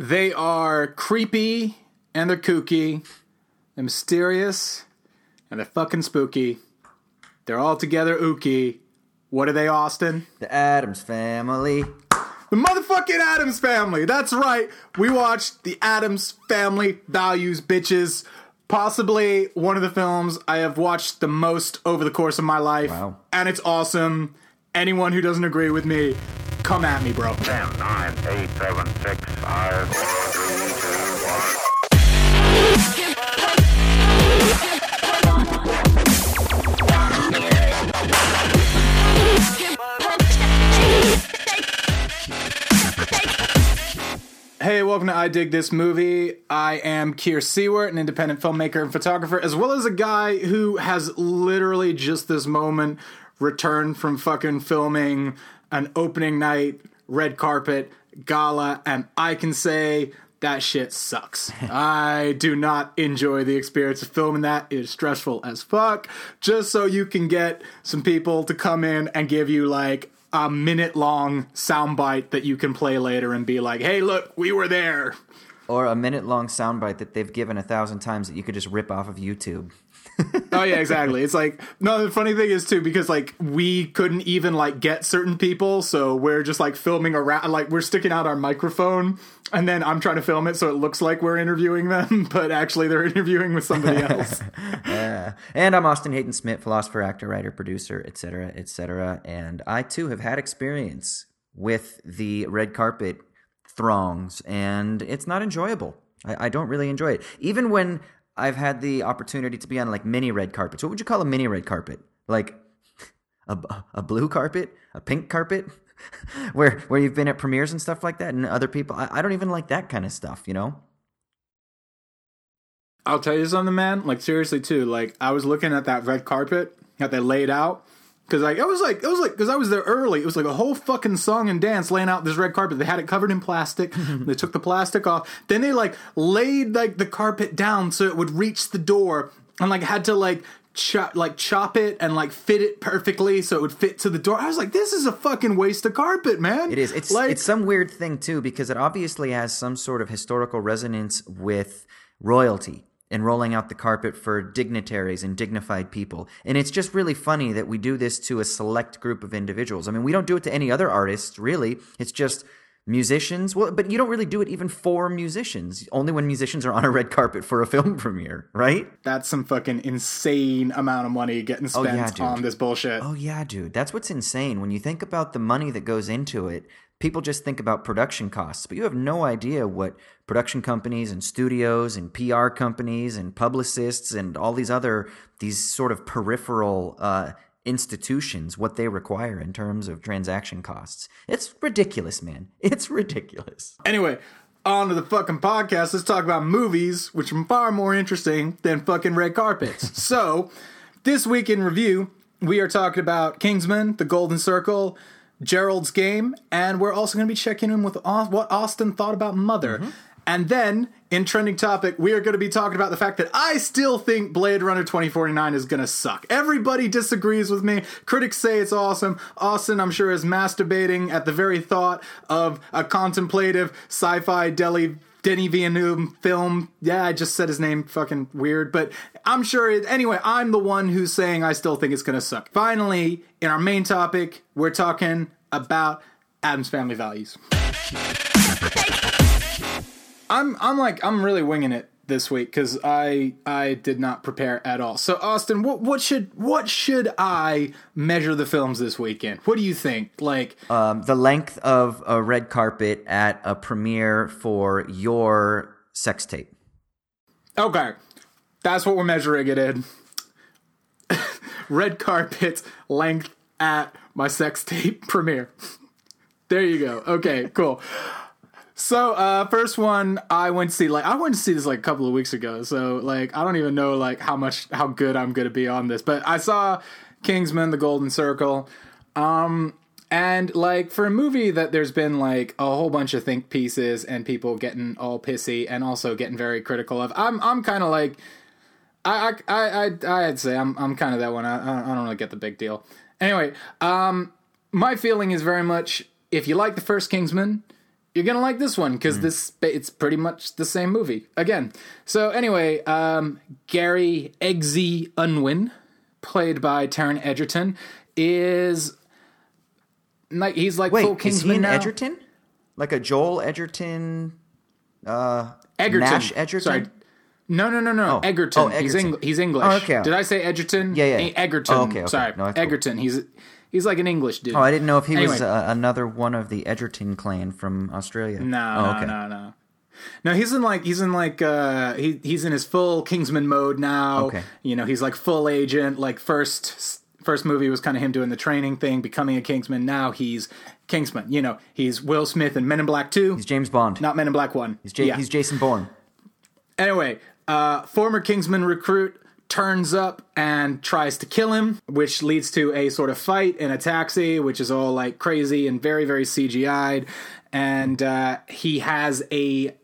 They are creepy and they're kooky, they're mysterious and they're fucking spooky. They're all together ooky. What are they, Austin? The Addams Family. The motherfucking Addams Family. That's right. We watched the Addams Family Values, bitches. Possibly one of the films I have watched the most over the course of my life. Wow. And it's awesome. Anyone who doesn't agree with me, come at me, bro. 10, 9, 8, 7, 6, 5, 4, 3, 2, 1. Hey, welcome to I Dig This Movie. I am Keir Seward, an independent filmmaker and photographer, as well as a guy who has literally just this moment returned from fucking filming an opening night red carpet gala, and I can say that shit sucks. I do not enjoy the experience of filming that. It is stressful as fuck. Just so you can get some people to come in and give you like a minute long soundbite that you can play later and be like, hey, look, we were there. Or a minute long soundbite that they've given a thousand times that you could just rip off of YouTube. Oh yeah, exactly. It's like no. The funny thing is too because like we couldn't even like get certain people, so we're just like filming around. Like we're sticking out our microphone, and then I'm trying to film it so it looks like we're interviewing them, but actually they're interviewing with somebody else. Uh, and I'm Austin Hayden Smith, philosopher, actor, writer, producer, etc., etc. And I too have had experience with the red carpet throngs, and it's not enjoyable. I, I don't really enjoy it. Even when I've had the opportunity to be on like mini red carpets. What would you call a mini red carpet? Like a, a blue carpet, a pink carpet, where where you've been at premieres and stuff like that, and other people. I, I don't even like that kind of stuff. You know. I'll tell you something, man. Like seriously, too. Like I was looking at that red carpet that they laid out because I, it was like it was like because I was there early. It was like a whole fucking song and dance laying out this red carpet. They had it covered in plastic. they took the plastic off. Then they like laid like the carpet down so it would reach the door, and like had to like chop like chop it and like fit it perfectly so it would fit to the door. I was like, this is a fucking waste of carpet, man. It is. It's like it's some weird thing too because it obviously has some sort of historical resonance with royalty and rolling out the carpet for dignitaries and dignified people. And it's just really funny that we do this to a select group of individuals. I mean, we don't do it to any other artists, really. It's just musicians. Well, but you don't really do it even for musicians. Only when musicians are on a red carpet for a film premiere, right? that's some fucking insane amount of money getting spent Oh, yeah, on this bullshit. Oh yeah, dude. That's what's insane. When you think about the money that goes into it, people just think about production costs, but you have no idea what production companies and studios and PR companies and publicists and all these other these sort of peripheral uh, institutions what they require in terms of transaction costs. It's ridiculous, man. It's ridiculous. Anyway, on to the fucking podcast. Let's talk about movies, which are far more interesting than fucking red carpets. so, this week in review, we are talking about Kingsman, The Golden Circle, Gerald's Game, and we're also going to be checking in with what Austin thought about Mother. Mm-hmm. And then, in trending topic, we are going to be talking about the fact that I still think Blade Runner 2049 is going to suck. Everybody disagrees with me. Critics say it's awesome. Austin, I'm sure, is masturbating at the very thought of a contemplative sci-fi deli Denny Villeneuve film. Yeah, I just said his name fucking weird, but I'm sure it, anyway, I'm the one who's saying I still think it's going to suck. Finally, in our main topic, we're talking about Addams family values. I'm I'm like I'm really winging it this week cuz I I did not prepare at all. So Austin, what what should what should I measure the films this weekend? What do you think? Like Um, the length of a red carpet at a premiere for your sex tape. Okay. That's what we're measuring it in. Red carpet length at my sex tape premiere. there you go. Okay, cool. So, uh, first one I went to see like I went to see this like a couple of weeks ago. So, like I don't even know like how much how good I'm to be on this, but I saw Kingsman: The Golden Circle. Um and like for a movie that there's been like a whole bunch of think pieces and people getting all pissy and also getting very critical of, I'm I'm kind of like I I I I'd say I'm I'm kind of that one. I I don't really get the big deal. Anyway, um, my feeling is very much if you like the first Kingsman, you're gonna like this one because this it's pretty much the same movie again. So anyway, um, Gary Eggsy Unwin, played by Taron Egerton, is like he's like full Wait, is Kingsman he an now. Edgerton? Like a Joel Edgerton? Uh, Egerton. Nash Edgerton? Sorry. No, no, no, no. Oh. Egerton. Oh, He's, Egerton. Eng- he's English. Oh, okay. Did I say Egerton? Yeah, yeah. Egerton. Oh, okay, okay. Sorry. No, that's cool. Egerton. He's he's like an English dude. Oh, I didn't know if he was uh, another one of the Edgerton clan from Australia. No, oh, no, okay. no, no. No, he's in like he's in like uh he he's in his full Kingsman mode now. Okay. You know, he's like full agent. Like first first movie was kind of him doing the training thing, becoming a Kingsman. Now he's Kingsman. You know, he's Will Smith in Men in Black 2, He's James Bond. not Men in Black 1. he's, J- yeah. he's Jason Bourne. Anyway, uh, former Kingsman recruit turns up and tries to kill him, which leads to a sort of fight in a taxi, which is all like crazy and very, very CGI'd. And uh, he has a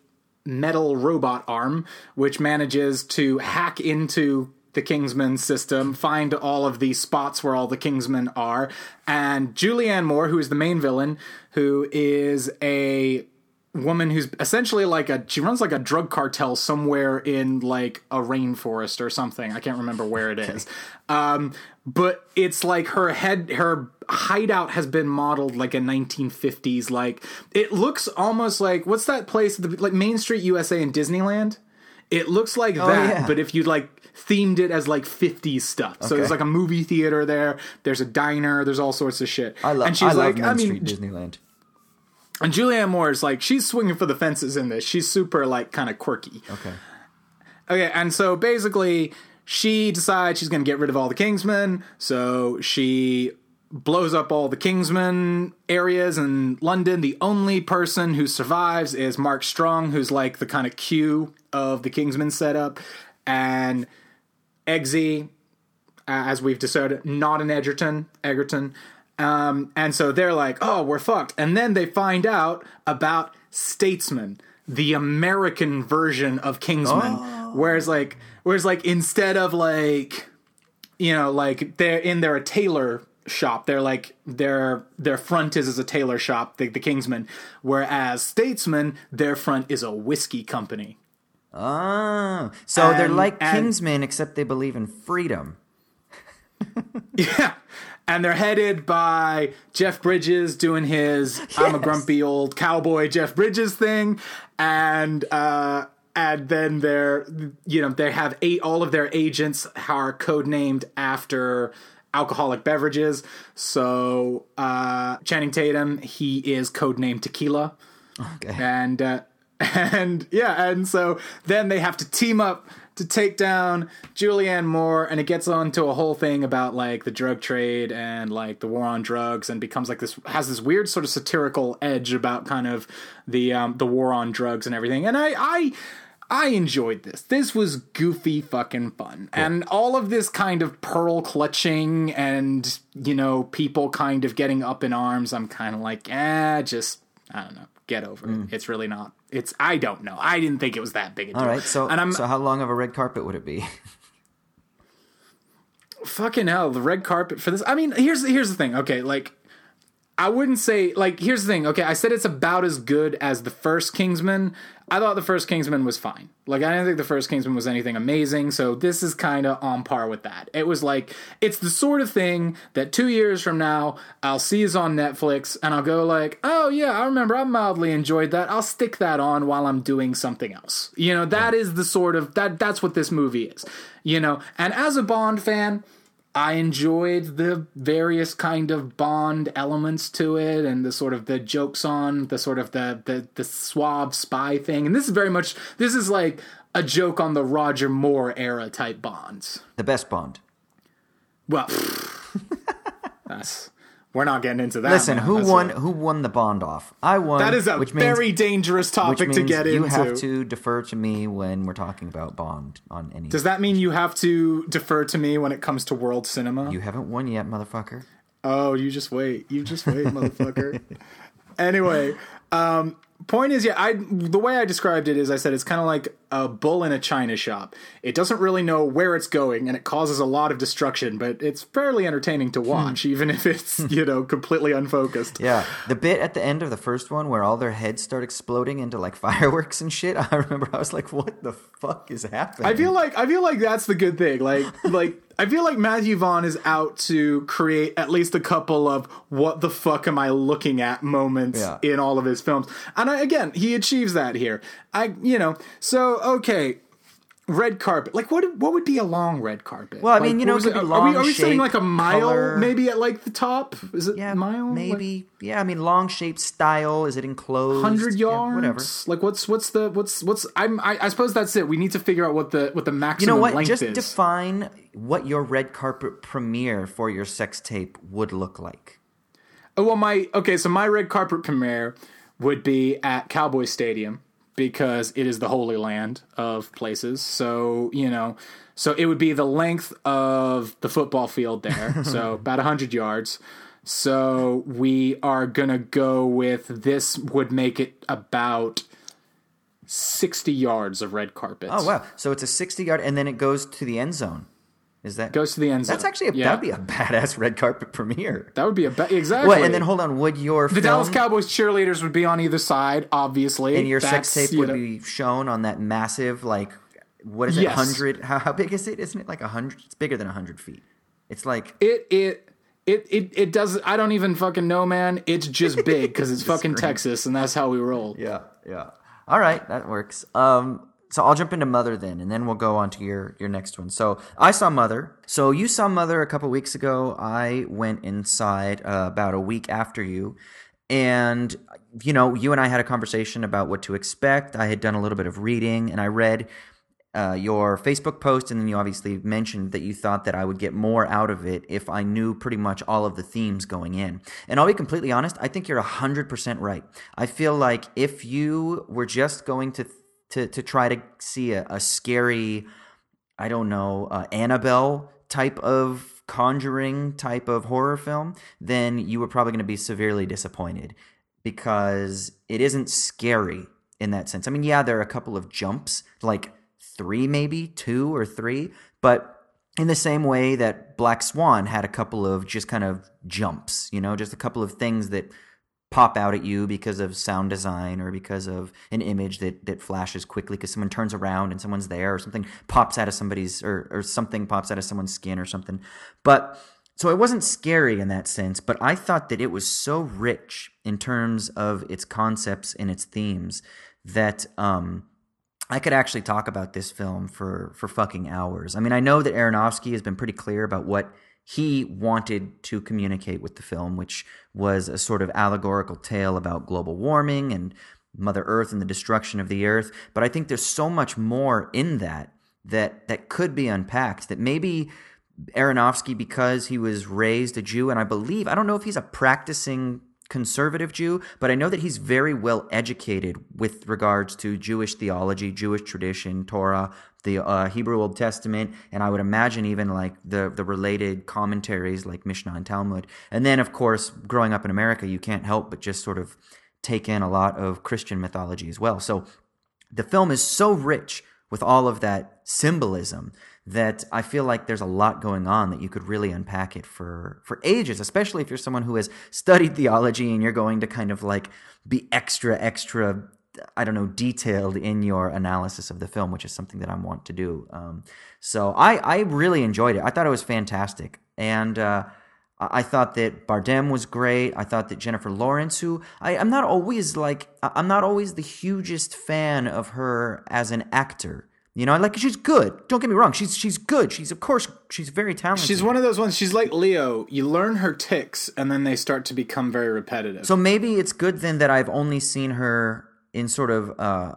metal robot arm, which manages to hack into the Kingsman system, find all of the spots where all the Kingsmen are. And Julianne Moore, who is the main villain, who is a woman who's essentially like a she runs like a drug cartel somewhere in like a rainforest or something. I can't remember where it is. Um, but it's like her head her hideout has been modeled like a 1950s like it looks almost like what's that place like Main Street USA in Disneyland? It looks like that, Oh, yeah. but if you like themed it as like 50s stuff. So there's like a movie theater there, there's a diner, there's all sorts of shit. I love. and she's I love like, Main I mean, Street Disneyland. And Julianne Moore is like she's swinging for the fences in this. She's super like kind of quirky. Okay. Okay, and so basically she decides she's going to get rid of all the Kingsmen. So she blows up all the Kingsmen areas in London. The only person who survives is Mark Strong, who's like the kind of Q of the Kingsmen setup, and Eggsy, as we've decided, not an Edgerton. Egerton. Um, and so they're like, oh, we're fucked. And then they find out about Statesman, the American version of Kingsman. Whereas like whereas like instead of like you know, like they're in they're a tailor shop. They're like their their front is as a tailor shop, the, the Kingsman. Whereas Statesman, their front is a whiskey company. Oh, so they're like and- Kingsmen, except they believe in freedom. Yeah. And they're headed by Jeff Bridges doing his I'm a grumpy old cowboy Jeff Bridges thing. And uh and then they're you know, they have eight all of their agents are codenamed after alcoholic beverages. So uh Channing Tatum, he is codenamed tequila. Okay. and uh, and yeah, and so then they have to team up to take down Julianne Moore, and it gets on to a whole thing about like the drug trade and like the war on drugs, and becomes like this has this weird sort of satirical edge about kind of the um, the war on drugs and everything. And I I. I enjoyed this. This was goofy fucking fun. And all of this kind of pearl clutching and, you know, people kind of getting up in arms, I'm kind of like, eh, just, I don't know, get over it. It's really not. It's, I don't know. I didn't think it was that big a deal. All right. So, and I'm, so how long of a red carpet would it be? fucking hell, the red carpet for this. I mean, here's here's the thing. Okay, like I wouldn't say like here's the thing. Okay, I said it's about as good as the first Kingsman. I thought the first Kingsman was fine. Like I didn't think the first Kingsman was anything amazing. So this is kind of on par with that. It was like it's the sort of thing that 2 years from now I'll see is on Netflix and I'll go like, "Oh yeah, I remember I mildly enjoyed that. I'll stick that on while I'm doing something else." You know, that is the sort of that that's what this movie is. You know, and as a Bond fan, I enjoyed the various kind of Bond elements to it and the sort of the jokes on the sort of the the the suave spy thing. And this is very much this is like a joke on the Roger Moore era type Bonds. The best Bond. Well, that's we're not getting into that. Listen, who That's won? a- Who won the Bond off? I won. that is a which means, very dangerous topic to get you into. You have to defer to me when we're talking about Bond on any. Does that mean you have to defer to me when it comes to world cinema? you haven't won yet, motherfucker. Oh, you just wait. You just wait, motherfucker. Anyway, um, point is, yeah, I the way I described it is, I said it's kind of like a bull in a china shop. It doesn't really know where it's going, and it causes a lot of destruction. But it's fairly entertaining to watch, hmm. even if it's hmm. you know completely unfocused. Yeah, the bit at the end of the first one where all their heads start exploding into like fireworks and shit. I remember I was like, "What the fuck is happening?" I feel like I feel like that's the good thing. Like like I feel like Matthew Vaughn is out to create at least a couple of what the fuck am I looking at moments Yeah. in all of his films. And I, again, he achieves that here. I you know, so okay, red carpet. Like what what would be a long red carpet? Well, I Like, mean, you know, it could be are we, long are we saying like a mile color. maybe at like the top? Is it yeah, mile? maybe. yeah, I mean, long shape style. Is it enclosed? Hundred Yeah, yards, whatever. Like what's what's the what's what's I'm I, I suppose that's it. We need to figure out what the what the You maximum know what? Just is. define what your red carpet premiere for your sex tape would look like. Oh, well, my okay, so my red carpet premiere would be at Cowboy Stadium because it is the holy land of places. So you know, so it would be the length of the football field there, so about hundred yards. So we are gonna go with this would make it about sixty yards of red carpet. Oh wow! So it's a sixty yard, and then it goes to the end zone. Is that Goes to the end zone. That's actually a, Yeah. that'd be a badass red carpet premiere. that would be a be- exactly. What? And then hold on, would your the film Dallas Cowboys cheerleaders would be on either side, obviously. and your That's, sex tape would know- be shown on that massive like what is it? Yes. Hundred? How, how big is it? Isn't it like a hundred? It's bigger than a hundred feet. It's like It it it it it does. I don't even fucking know, man. It's just big because it's fucking scream. Texas, and that's how we roll. yeah, yeah. All right, that works. Um, so I'll jump into Mother then, and then we'll go on to your your next one. So I saw Mother. So you saw Mother a couple weeks ago. I went inside uh, about a week after you, and you know, you and I had a conversation about what to expect. I had done a little bit of reading, and I read. Uh, your Facebook post, and then you obviously mentioned that you thought that I would get more out of it if I knew pretty much all of the themes going in. And I'll be completely honest, I think you're 100% right. I feel like if you were just going to to, to try to see a, a scary, I don't know, uh, Annabelle type of conjuring type of horror film, then you were probably going to be severely disappointed because it isn't scary in that sense. I mean, yeah, there are a couple of jumps, like three, maybe two or three, but in the same way that Black Swan had a couple of just kind of jumps, you know, just a couple of things that pop out at you because of sound design or because of an image that that flashes quickly because someone turns around and someone's there or something pops out of somebody's or or something pops out of someone's skin or something. But so it wasn't scary in that sense, but I thought that it was so rich in terms of its concepts and its themes that um I could actually talk about this film for for fucking hours. I mean, I know that Aronofsky has been pretty clear about what he wanted to communicate with the film, which was a sort of allegorical tale about global warming and Mother Earth and the destruction of the earth. But I think there's so much more in that that that could be unpacked. That maybe Aronofsky, because he was raised a Jew, and I believe I don't know if he's a practicing conservative Jew, but I know that he's very well educated with regards to Jewish theology, Jewish tradition, Torah, the uh, Hebrew Old Testament, and I would imagine even like the the related commentaries like Mishnah and Talmud. And then, of course, growing up in America, you can't help but just sort of take in a lot of Christian mythology as well. So the film is so rich with all of that symbolism that I feel like there's a lot going on that you could really unpack it for for ages, especially if you're someone who has studied theology and you're going to kind of like be extra extra I don't know detailed in your analysis of the film, which is something that I want to do. Um, so I I really enjoyed it. I thought it was fantastic, and uh, I thought that Bardem was great. I thought that Jennifer Lawrence, who I, I'm not always like, I'm not always the hugest fan of her as an actor. You know, like she's good. Don't get me wrong. She's she's good. She's of course she's very talented. She's one of those ones. She's like Leo. You learn her ticks, and then they start to become very repetitive. So maybe it's good then that I've only seen her in sort of uh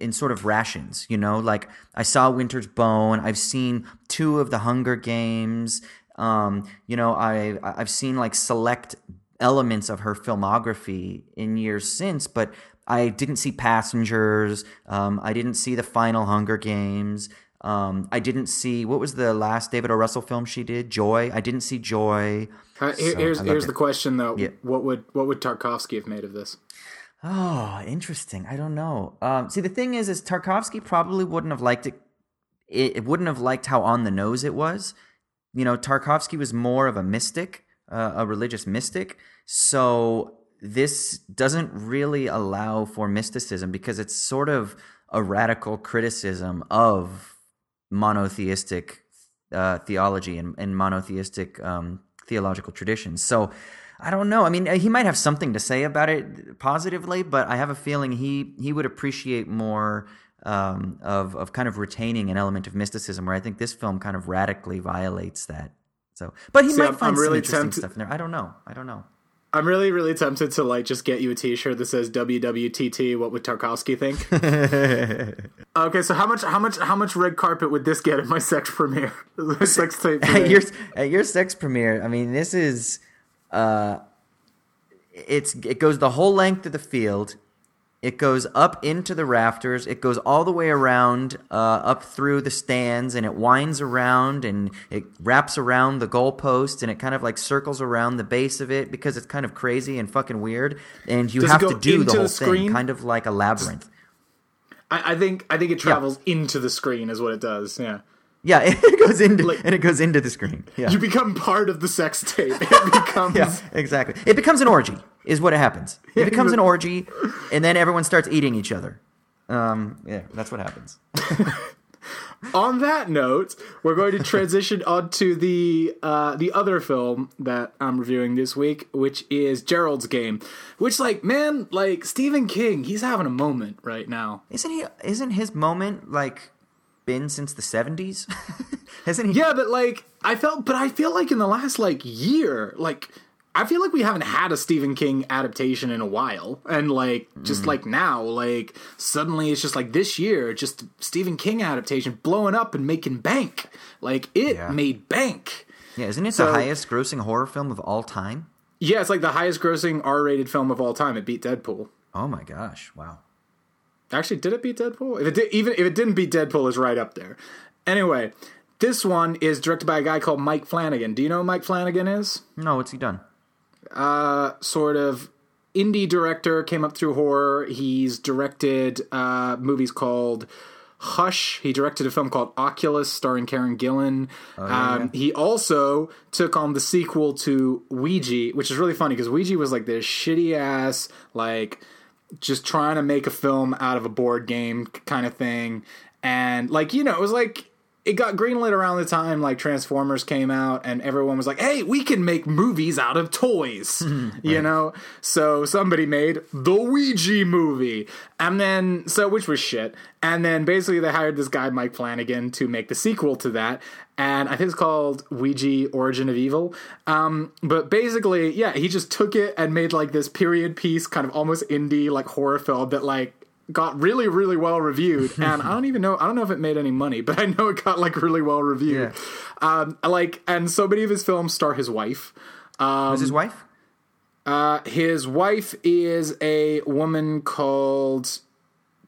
in sort of rations, you know? Like I saw Winter's Bone, I've seen two of the Hunger Games, um, you know, I I've seen like select elements of her filmography in years since, but I didn't see Passengers, um, I didn't see the final Hunger Games. Um, I didn't see what was the last David O. Russell film she did? Joy. I didn't see Joy. Uh, here- So, here's here's it. the question though. Yeah. What would what would Tarkovsky have made of this? Oh, interesting. I don't know. Um, see, the thing is, is Tarkovsky probably wouldn't have liked it. It, it wouldn't have liked how on the nose it was. You know, Tarkovsky was more of a mystic, uh, a religious mystic. So this doesn't really allow for mysticism because it's sort of a radical criticism of monotheistic uh, theology and, and monotheistic um, theological traditions. So I don't know. I mean, he might have something to say about it positively, but I have a feeling he he would appreciate more um, of of kind of retaining an element of mysticism, where I think this film kind of radically violates that. So, but he See, might I'm- find I'm some really interesting tempted- stuff in there. I don't know. I don't know. I'm really, really tempted to like just get you a T-shirt that says WWTT. What would Tarkovsky think? okay, so how much, how much, how much red carpet would this get at my sex premiere? Sex tape. at your at your sex premiere, I mean, this is uh, it's it goes the whole length of the field. It goes up into the rafters. It goes all the way around, uh, up through the stands, and it winds around and it wraps around the goalpost, and it kind of like circles around the base of it because it's kind of crazy and fucking weird. And you Does have to do the whole the thing, kind of like a labyrinth. I, I think, I think it travels into the screen, is what it does. Yeah, Yeah, it goes into Like- and it goes into the screen. Yeah. you become part of the sex tape. It becomes. Yeah, exactly. It becomes an orgy, is what happens. It becomes an orgy, and then everyone starts eating each other. Um, yeah, that's what happens. On that note, we're going to transition onto the uh, the other film that I'm reviewing this week, which is Gerald's Game. Which, like, man, like Stephen King, he's having a moment right now. Isn't he? Isn't his moment like been since the seventies? Hasn't he? Yeah, but like, I felt, but I feel like in the last like year, like. I feel like we haven't had a Stephen King adaptation in a while. And like just hmm. like now, like suddenly it's just like this year, just Stephen King adaptation blowing up and making bank. Like it Yeah. made bank. Yeah, isn't it So- the highest grossing horror film of all time? Yeah, it's like the highest grossing R rated film of all time. It beat Deadpool. Oh my gosh! Wow. Actually, did it beat Deadpool? If it did, even if it didn't beat Deadpool, is right up there. Anyway, this one is directed by a guy called Mike Flanagan. Do you know who Mike Flanagan is? No, what's he done? Sort of indie director, came up through horror. He's directed uh, movies called Hush. He directed a film called Oculus, starring Karen Gillan. um, He also took on the sequel to Ouija, which is really funny because Ouija was like this shitty ass, like just trying to make a film out of a board game kind of thing. And like, you know, it was like it got greenlit around the time like Transformers came out and everyone was like, "Hey, we can make movies out of toys." You know? So somebody made the Ouija movie. And then so which was shit. And then basically they hired this guy Mike Flanagan to make the sequel to that. And I think it's called Ouija Origin of Evil. Um, but basically, yeah, he just took it and made like this period piece, kind of almost indie like horror film that like got really, really well reviewed. And I don't even know, I don't know if it made any money, but I know it got like really well reviewed. Um, like, and so many of his films star his wife. Um, Who's his wife? Uh, his wife is a woman called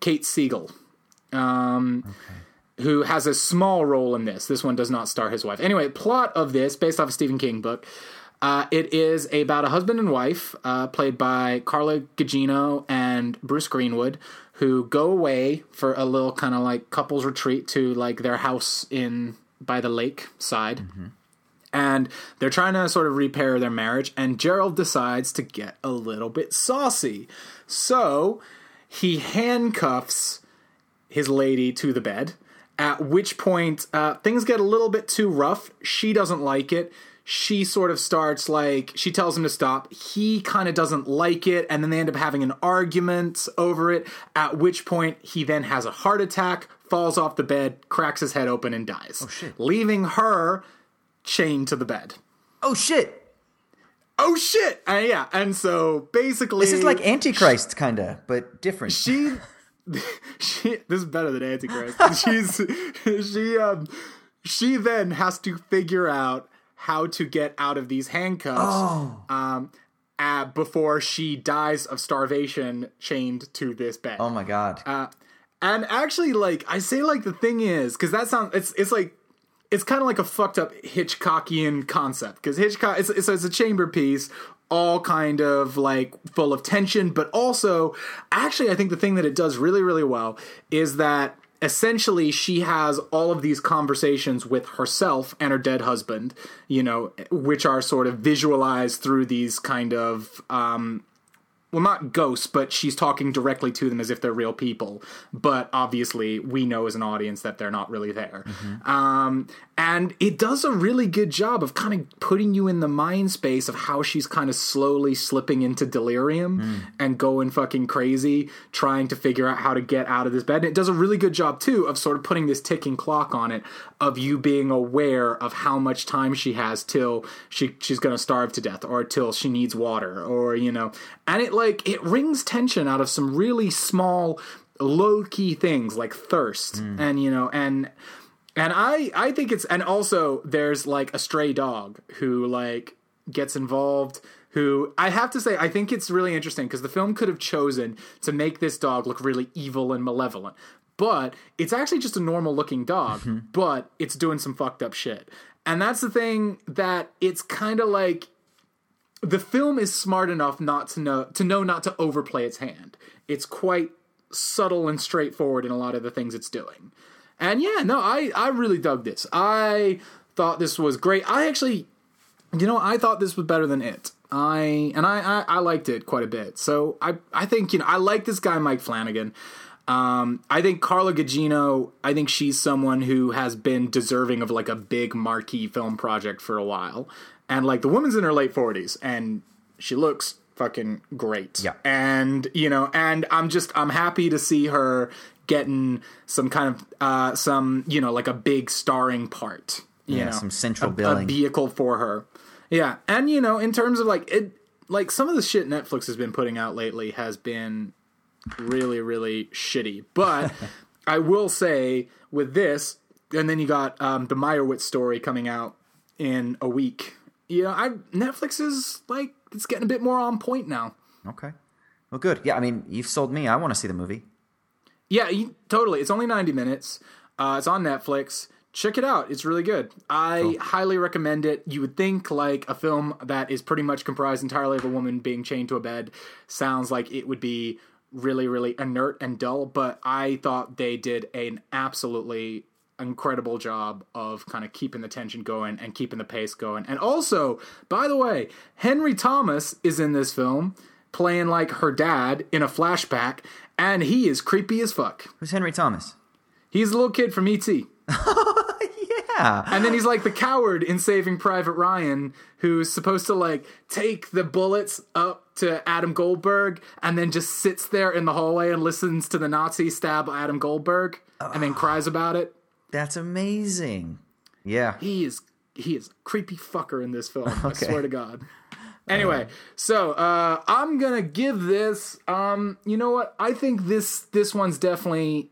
Kate Siegel. Um, who has a small role in this. This one does not star his wife. Anyway, plot of this, based off a Stephen King book, uh, it is about a husband and wife, uh, played by Carla Gugino and Bruce Greenwood, who go away for a little kind of like couples retreat to like their house in by the lake side. And they're trying to sort of repair their marriage, and Gerald decides to get a little bit saucy. So he handcuffs his lady to the bed. At which point, uh, things get a little bit too rough. She doesn't like it. She sort of starts like, she tells him to stop. He kind of doesn't like it, and then they end up having an argument over it. At which point, he then has a heart attack, falls off the bed, cracks his head open, and dies. Oh, shit. Leaving her chained to the bed. Oh shit! Oh, shit! Uh, yeah, and so basically. This is like Antichrist, kinda, but different. she she this is better than antichrist she's she um she then has to figure out how to get out of these handcuffs um uh, before she dies of starvation chained to this bed oh my god! uh, and actually like i say like the thing is because that sounds it's it's like it's kind of like a fucked up Hitchcockian concept because Hitchcock it's, it's, it's a chamber piece all kind of like full of tension, but also, actually, I think the thing that it does really, really well is that essentially she has all of these conversations with herself and her dead husband, you know, which are sort of visualized through these kind of um, well, not ghosts, but she's talking directly to them as if they're real people. But obviously, we know as an audience that they're not really there. Mm-hmm. Um, and it does a really good job of kind of putting you in the mind space of how she's kind of slowly slipping into delirium mm. and going fucking crazy, trying to figure out how to get out of this bed. And it does a really good job, too, of sort of putting this ticking clock on it of you being aware of how much time she has till she she's going to starve to death or till she needs water or, you know. And it like it wrings tension out of some really small low key things like thirst mm. and you know and and I I think it's and also there's like a stray dog who like gets involved who I have to say I think it's really interesting because the film could have chosen to make this dog look really evil and malevolent but it's actually just a normal looking dog mm-hmm. but it's doing some fucked up shit and that's the thing that it's kind of like the film is smart enough not to know to know not to overplay its hand. It's quite subtle and straightforward in a lot of the things it's doing. And yeah, no, I I really dug this. I thought this was great. I actually you know, I thought this was better than it. I and I, I, I liked it quite a bit. So I I think, you know, I like this guy Mike Flanagan. Um, I think Carla Gugino, I think she's someone who has been deserving of like a big marquee film project for a while and like the woman's in her late 40s and she looks fucking great. Yeah. And you know, and I'm just I'm happy to see her getting some kind of uh some, you know, like a big starring part. You yeah, know, some central a, billing. A vehicle for her. Yeah. And you know, in terms of like it like some of the shit Netflix has been putting out lately has been really, really shitty. But I will say with this, and then you got um, the Meyerowitz story coming out in a week yeah, I Netflix is like it's getting a bit more on point now. Okay. Well, good. Yeah, I mean, you've sold me. I want to see the movie. Yeah, you, totally. It's only 90 minutes. Uh, it's on Netflix. Check it out. It's really good. I cool. highly recommend it. You would think like a film that is pretty much comprised entirely of a woman being chained to a bed sounds like it would be really, really inert and dull, but I thought they did an absolutely incredible job of kind of keeping the tension going and keeping the pace going. And also, by the way, Henry Thomas is in this film playing like her dad in a flashback, and he is creepy as fuck. Who's Henry Thomas? He's a little kid from E.T. yeah. And then he's like the coward in Saving Private Ryan who's supposed to like take the bullets up to Adam Goldberg and then just sits there in the hallway and listens to the Nazi stab Adam Goldberg and then cries about it. That's amazing. Yeah. He is he is a creepy fucker in this film. Okay. I swear to God. Anyway, uh, so uh, I'm gonna give this. Um, you know what? I think this this one's definitely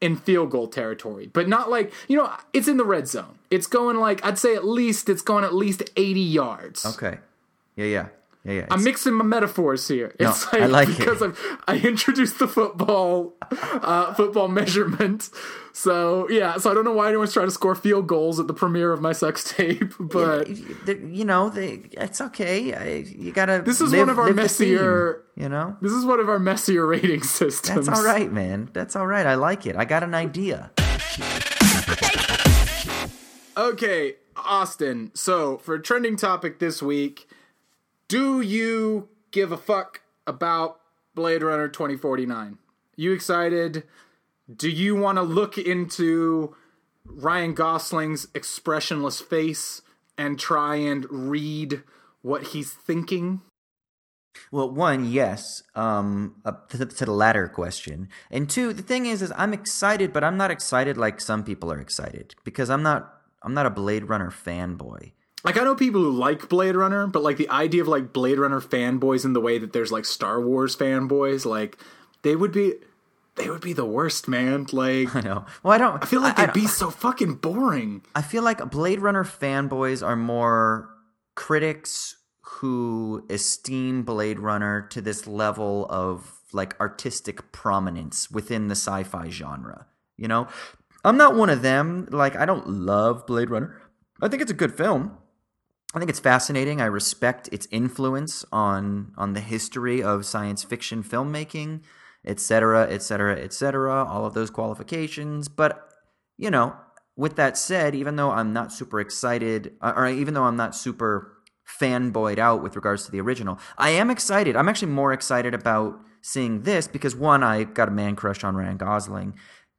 in field goal territory, but not like you know. It's in the red zone. It's going like I'd say at least it's going at least 80 yards. Okay. Yeah, yeah. Yeah, yeah. I'm mixing my metaphors here. It's like, I like because it. i I introduced the football uh, football measurement. So yeah, so I don't know why anyone's trying to score field goals at the premiere of my sex tape, but yeah, you know, they, it's okay. You gotta. This is live, one of our messier. Theme, you know, this is one of our messier rating systems. That's all right, man. That's all right. I like it. I got an idea. Okay, Austin. So for trending topic this week do you give a fuck about Blade Runner 2049? You excited? Do you want to look into Ryan Gosling's expressionless face and try and read what he's thinking? Well, one, yes, um, uh, to, to, the latter question, and two, the thing is, is I'm excited, but I'm not excited like some people are excited because I'm not, I'm not a Blade Runner fanboy like I know people who like Blade Runner, but like the idea of like Blade Runner fanboys in the way that there's like Star Wars fanboys, like they would be they would be the worst, man. Like I know. Well, I don't. I feel like I, they'd be so fucking boring. I feel like Blade Runner fanboys are more critics who esteem Blade Runner to this level of like artistic prominence within the sci-fi genre. You know, I'm not one of them. Like I don't love Blade Runner. I think it's a good film. I think it's fascinating. I respect its influence on on the history of science fiction filmmaking, et cetera, et cetera, et cetera. All of those qualifications, but you know, with that said, even though I'm not super excited, uh, or even though I'm not super fanboyed out with regards to the original, I am excited. I'm actually more excited about seeing this because one, I got a man crush on Ryan Gosling.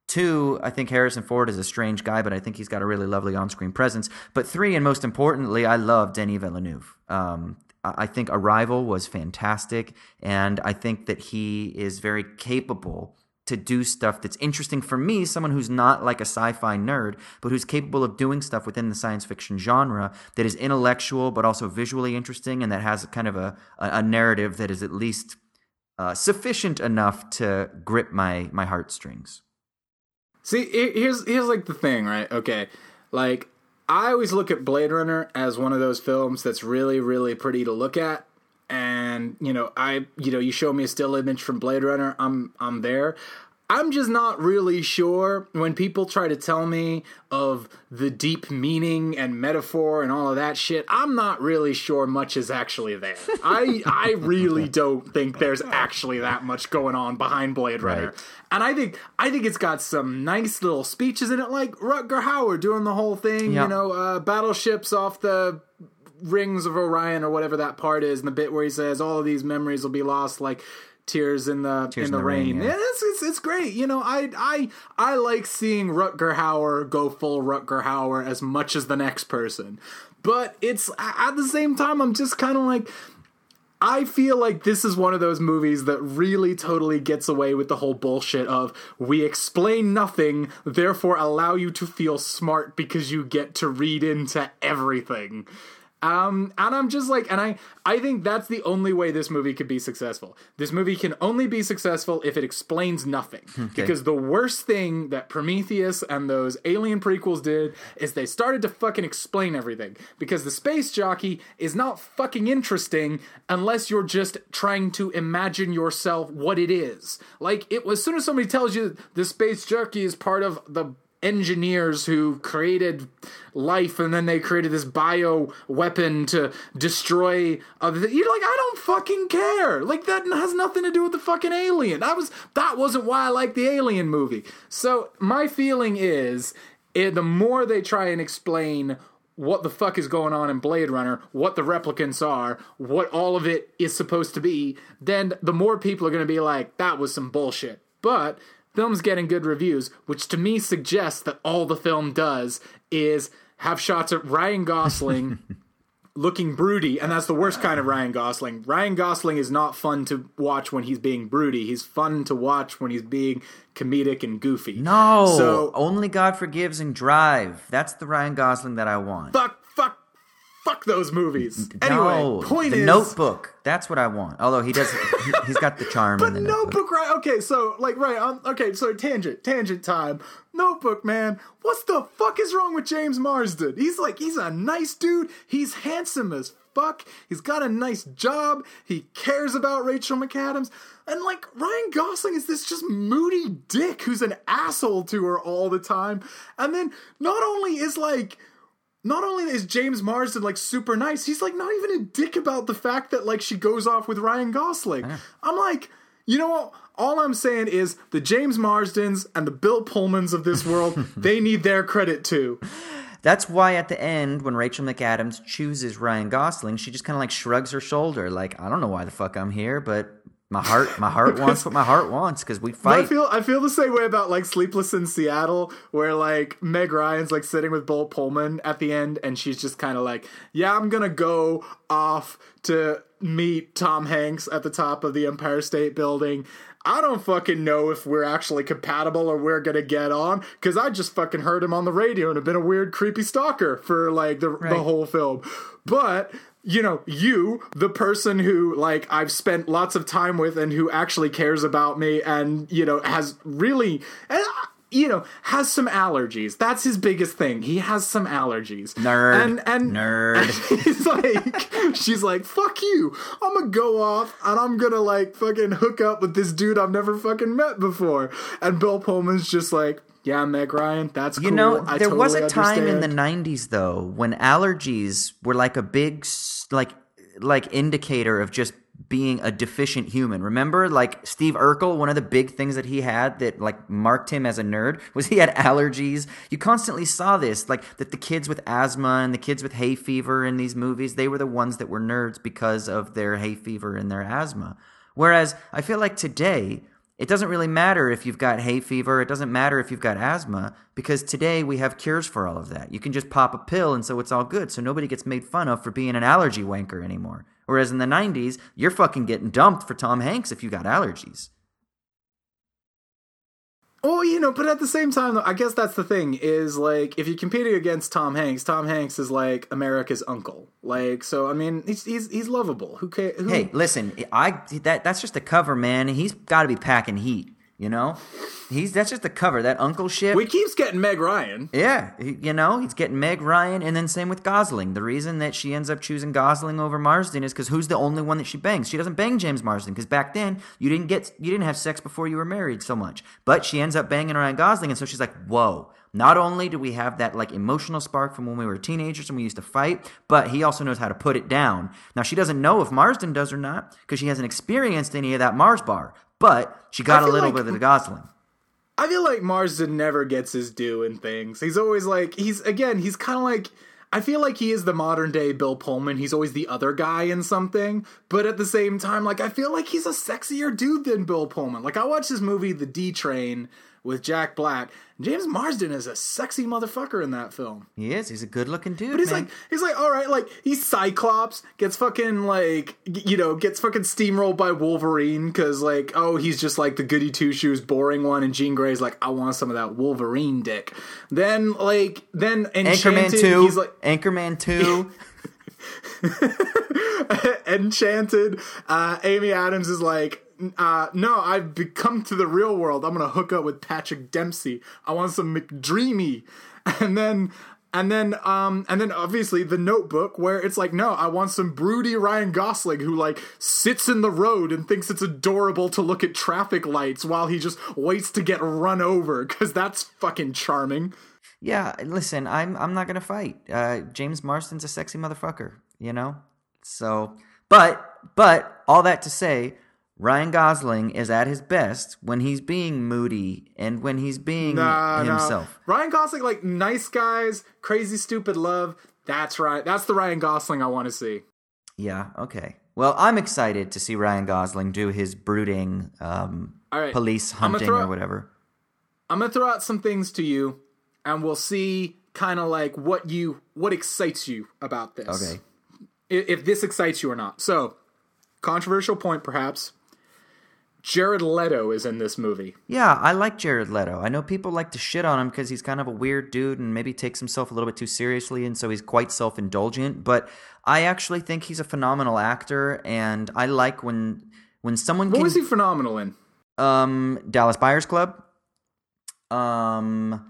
Two, I think Harrison Ford is a strange guy, but I think he's got a really lovely on-screen presence. But three, and most importantly, I love Denis Villeneuve. Um, I think Arrival was fantastic, and I think that he is very capable to do stuff that's interesting for me, someone who's not like a sci-fi nerd, but who's capable of doing stuff within the science fiction genre that is intellectual but also visually interesting and that has kind of a, a narrative that is at least uh, sufficient enough to grip my my heartstrings. See, here's here's like the thing, right? Okay, like I always look at Blade Runner as one of those films that's really really pretty to look at, and you know I you know you show me a still image from Blade Runner, I'm I'm there. I'm just not really sure when people try to tell me of the deep meaning and metaphor and all of that shit. I'm not really sure much is actually there. I I really don't think there's actually that much going on behind Blade Runner. Right. And I think I think it's got some nice little speeches in it, like Rutger Hauer doing the whole thing. Yep. You know, uh, battleships off the rings of Orion or whatever that part is, and the bit where he says all of these memories will be lost, like Tears in the Tears in the, in the rain. rain yeah. yeah, it's, it's, it's great. You know, I I I like seeing Rutger Hauer go full Rutger Hauer as much as the next person, but it's at the same time I'm just kind of like. I feel like this is one of those movies that really totally gets away with the whole bullshit of we explain nothing, therefore allow you to feel smart because you get to read into everything. Um, and I'm just like, and I, I think that's the only way this movie could be successful. This movie can only be successful if it explains nothing. Okay. Because the worst thing that Prometheus and those Alien prequels did is they started to fucking explain everything. Because the space jockey is not fucking interesting unless you're just trying to imagine yourself what it is. Like it as soon as somebody tells you the space jockey is part of the engineers who created life and then they created this bio weapon to destroy other th- you're like i don't fucking care. Like that has nothing to do with the fucking alien. That was that wasn't why i like the alien movie. So my feeling is it, the more they try and explain what the fuck is going on in Blade Runner, what the replicants are, what all of it is supposed to be, then the more people are going to be like, that was some bullshit. But film's getting good reviews, which to me suggests that all the film does is have shots of Ryan Gosling looking broody, and that's the worst kind of Ryan Gosling. Ryan Gosling is not fun to watch when he's being broody. He's fun to watch when he's being comedic and goofy. No, so only God forgives and Drive. That's the Ryan Gosling that I want. Fuck fuck those movies. Anyway, no, point the is Notebook. That's what I want. Although he does, he, has got the charm. but the notebook. notebook. right? Okay, so like right. Um, okay, so tangent, tangent time. Notebook, man. What's the fuck is wrong with James Marsden? He's like, he's a nice dude. He's handsome as fuck. He's got a nice job. He cares about Rachel McAdams. And like Ryan Gosling is this just moody dick who's an asshole to her all the time. And then not only is like not only is James Marsden like super nice, he's like not even a dick about the fact that like she goes off with Ryan Gosling. Yeah. I'm like, you know what? All I'm saying is the James Marsdens and the Bill Pullmans of this world, they need their credit too. That's why at the end, when Rachel McAdams chooses Ryan Gosling, she just kind of like shrugs her shoulder, like, I don't know why the fuck I'm here, but my heart, my heart wants what my heart wants because we fight. I feel, I feel the same way about like Sleepless in Seattle, where like Meg Ryan's like sitting with Bill Pullman at the end, and she's just kind of like, "Yeah, I'm gonna go off to meet Tom Hanks at the top of the Empire State Building." I don't fucking know if we're actually compatible or we're gonna get on because I just fucking heard him on the radio and have been a weird, creepy stalker for like the, right. the whole film. But you know, you, the person who like I've spent lots of time with and who actually cares about me and, you know, has really you know, has some allergies. That's his biggest thing. He has some allergies. Nerd. And and nerd. And he's like she's like, fuck you. I'm gonna go off and I'm gonna like fucking hook up with this dude I've never fucking met before. And Bill Pullman's just like Yeah, Meg Ryan. That's You cool. know, there was a totally time in the '90s though when allergies were like a big, like, like indicator of just being a deficient human. Remember, like Steve Urkel, one of the big things that he had that like marked him as a nerd was he had allergies. You constantly saw this, like that the kids with asthma and the kids with hay fever in these movies, they were the ones that were nerds because of their hay fever and their asthma. Whereas I feel like today, it doesn't really matter if you've got hay fever. It doesn't matter if you've got asthma because today we have cures for all of that. You can just pop a pill and so it's all good. So nobody gets made fun of for being an allergy wanker anymore. Whereas in the 90s, you're fucking getting dumped for Tom Hanks if you got allergies. Oh, you know, but at the same time, I guess that's the thing is like if you're competing against Tom Hanks, Tom Hanks is like America's uncle. Like, so I mean, he's he's, he's lovable. Who cares? Who, Hey, listen, I that that's just a cover, man. He's got to be packing heat, you know? He's that's just the cover. That uncle shit. we keeps getting Meg Ryan. Yeah, he- you know, he's getting Meg Ryan, and then same with Gosling. The reason that she ends up choosing Gosling over Marsden is because who's the only one that she bangs? She doesn't bang James Marsden because back then you didn't get you didn't have sex before you were married so much. But she ends up banging Ryan Gosling, and so she's like, "Whoa!" Not only do we have that like emotional spark from when we were teenagers and we used to fight, but he also knows how to put it down. Now she doesn't know if Marsden does or not because she hasn't experienced any of that Mars bar, but she got a little like- bit of the Gosling. I feel like Marsden never gets his due in things. He's always like he's again. He's kind of like. I feel like he is the modern day Bill Pullman. He's always the other guy in something, but at the same time, like I feel like he's a sexier dude than Bill Pullman. Like I watched this movie, The D Train, with Jack Black. James Marsden is a sexy motherfucker in that film. He is. He's a good-looking dude. But he's man. like, he's like, all right, like he's Cyclops, gets fucking like, you know, gets fucking steamrolled by Wolverine because like, oh, he's just like the goody two shoes, boring one, and Jean Grey's like, I want some of that Wolverine dick. Then like, then Enchanted, Anchorman two. he's like Anchorman two. Enchanted. Uh, Amy Adams is like, uh, no, I've become to the real world. I'm gonna hook up with Patrick Dempsey. I want some McDreamy, and then. And then, um, and then obviously the Notebook, where it's like, no, I want some broody Ryan Gosling who like sits in the road and thinks it's adorable to look at traffic lights while he just waits to get run over, because that's fucking charming. yeah, listen, I'm I'm not gonna fight. Uh, James Marsden's a sexy motherfucker, you know. So, but but all that to say, Ryan Gosling is at his best when he's being moody and when he's being Nah, nah. himself. Ryan Gosling, like nice guys, crazy stupid love. That's right. That's the Ryan Gosling I want to see. Yeah. Okay. Well, I'm excited to see Ryan Gosling do his brooding um, All right. police hunting or whatever. I'm gonna throw out some things to you, and we'll see kind of like what you what excites you about this. Okay. I- If this excites you or not. So, controversial point, perhaps. Jared Leto is in this movie. Yeah, I like Jared Leto. I know people like to shit on him because he's kind of a weird dude and maybe takes himself a little bit too seriously, and so he's quite self indulgent. But I actually think he's a phenomenal actor, and I like when when someone What can. was he phenomenal in? Um, Dallas Buyers Club. Um,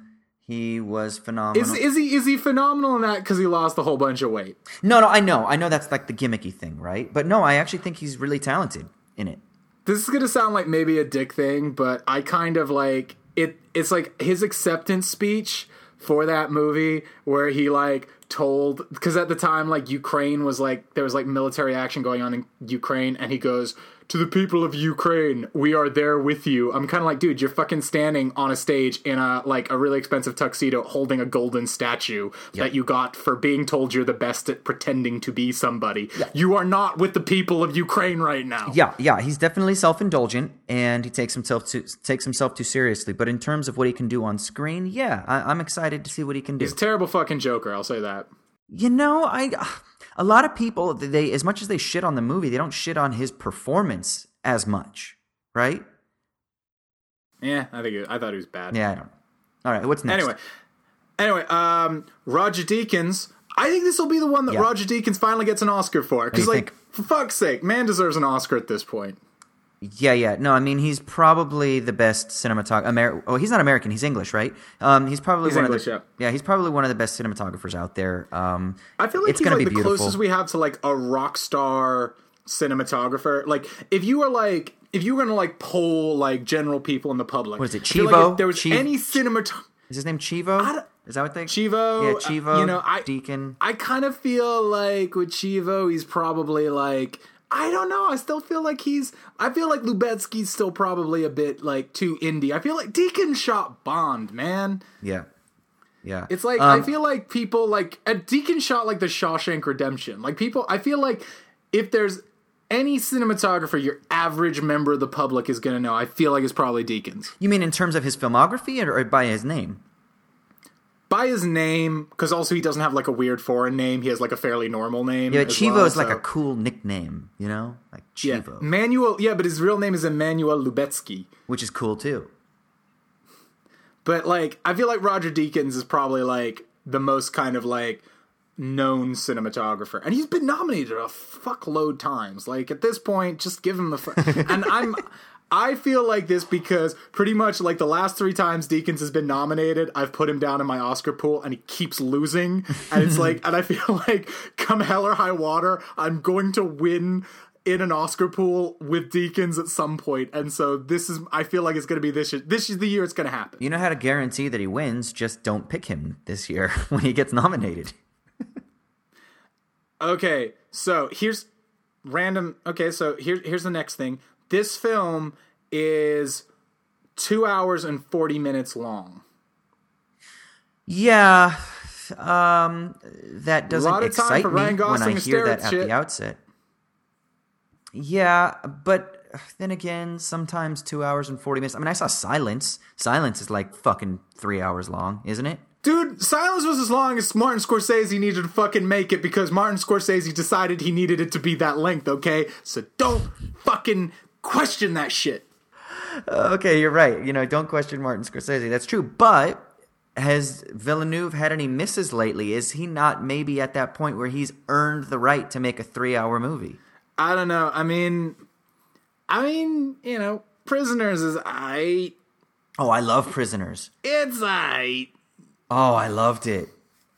he was phenomenal. Is is he is he phenomenal in that because he lost a whole bunch of weight? no, no, I know, I know that's like the gimmicky thing, right? But no, I actually think he's really talented in it. This is gonna sound like maybe a dick thing, but I kind of like it. It's like his acceptance speech for that movie where he like told because at the time like Ukraine was like there was like military action going on in Ukraine, and he goes to the people of Ukraine, we are there with you. I'm kind of like, dude, you're fucking standing on a stage in a like a really expensive tuxedo, holding a golden statue that you got for being told you're the best at pretending to be somebody. You are not with the people of Ukraine right now. Yeah, yeah, he's definitely self-indulgent and he takes himself too takes himself too seriously. But in terms of what he can do on screen, yeah, I, I'm excited to see what he can do. He's a terrible fucking Joker. I'll say that. You know, I a lot of people they as much as they shit on the movie, they don't shit on his performance as much, right? Yeah, I think it, I thought he was bad. Yeah, I don't. All right, what's next? Anyway, anyway, um, Roger Deakins. I think this will be the one that Yeah. Roger Deakins finally gets an Oscar for. Because, like, think? for fuck's sake, man deserves an Oscar at this point. Yeah, yeah. No, I mean he's probably the best cinematographer. Amer- oh, he's not American. He's English, right? Um, he's probably He's one English, of the, yeah. He's probably one of the best cinematographers out there. Um, I feel like it's he's gonna like be the beautiful. closest we have to like a rock star cinematographer. Like if you were like if you were gonna like poll like general people in the public, What is it, like Chivo? if there was Chiv- any cinematographer. Is his name Chivo? Is that what they? Chivo, Yeah, uh, Chivo. you know, I- Deacon. I kind of feel like with Chivo, he's probably like I don't know. I still feel like he's. I feel like Lubezki's still probably a bit like too indie. I feel like Deacon shot Bond, man. Yeah. Yeah. It's like Um, I feel like people like a Deacon shot like the Shawshank Redemption. Like people, I feel like if there's any cinematographer your average member of the public is gonna know, I feel like it's probably Deacon's. You mean in terms of his filmography or, or by his name? By his name, because also he doesn't have like a weird foreign name. He has like a fairly normal name. Yeah, Chivo well, is like a cool nickname, you know, like yeah. Chivo, Manuel. Yeah, but his real name is Emmanuel Lubezki. which is cool too. But like, I feel like Roger Deakins is probably like the most kind of like known cinematographer, and he's been nominated a fuckload times. Like at this point, just give him the. Fu- and I'm. I feel like this because pretty much like the last three times Deakins has been nominated, I've put him down in my Oscar pool and he keeps losing. And it's like, and I feel like come hell or high water, I'm going to win in an Oscar pool with Deakins at some point. And so this is, I feel like it's going to be this year. This is the year it's going to happen. You know how to guarantee that he wins? Just don't pick him this year when he gets nominated. Okay, so here's random. Okay, so here, here's the next thing. This film is two hours and 40 minutes long. Yeah, um, that doesn't lot of time excite me when I hear that at shit. the outset. Yeah, but then again, sometimes two hours and forty minutes. I mean, I saw Silence. Silence is like fucking three hours long, isn't it? Dude, Silence was as long as Martin Scorsese needed to fucking make it because Martin Scorsese decided he needed it to be that length, okay? So don't fucking question that shit. Okay, you're right. You know, don't question Martin Scorsese. That's true. But has Villeneuve had any misses lately? Is he not maybe at that point where he's earned the right to make a three-hour movie? I don't know. I mean, I mean, you know, Prisoners is I. Oh, I love Prisoners. It's I. Oh, I loved it.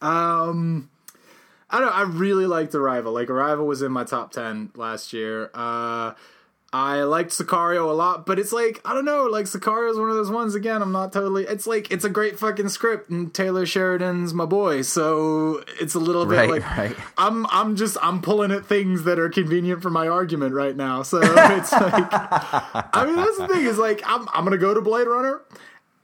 Um, I don't. I really liked Arrival. Like Arrival was in my top ten last year. Uh, I liked Sicario a lot, but it's like I don't know. Like Sicario is one of those ones. Again, I'm not totally. It's like it's a great fucking script, and Taylor Sheridan's my boy, so it's a little bit Right, like right. I'm. I'm just. I'm pulling at things that are convenient for my argument right now. So it's like. I mean, that's the thing. Is like I'm. I'm gonna go to Blade Runner.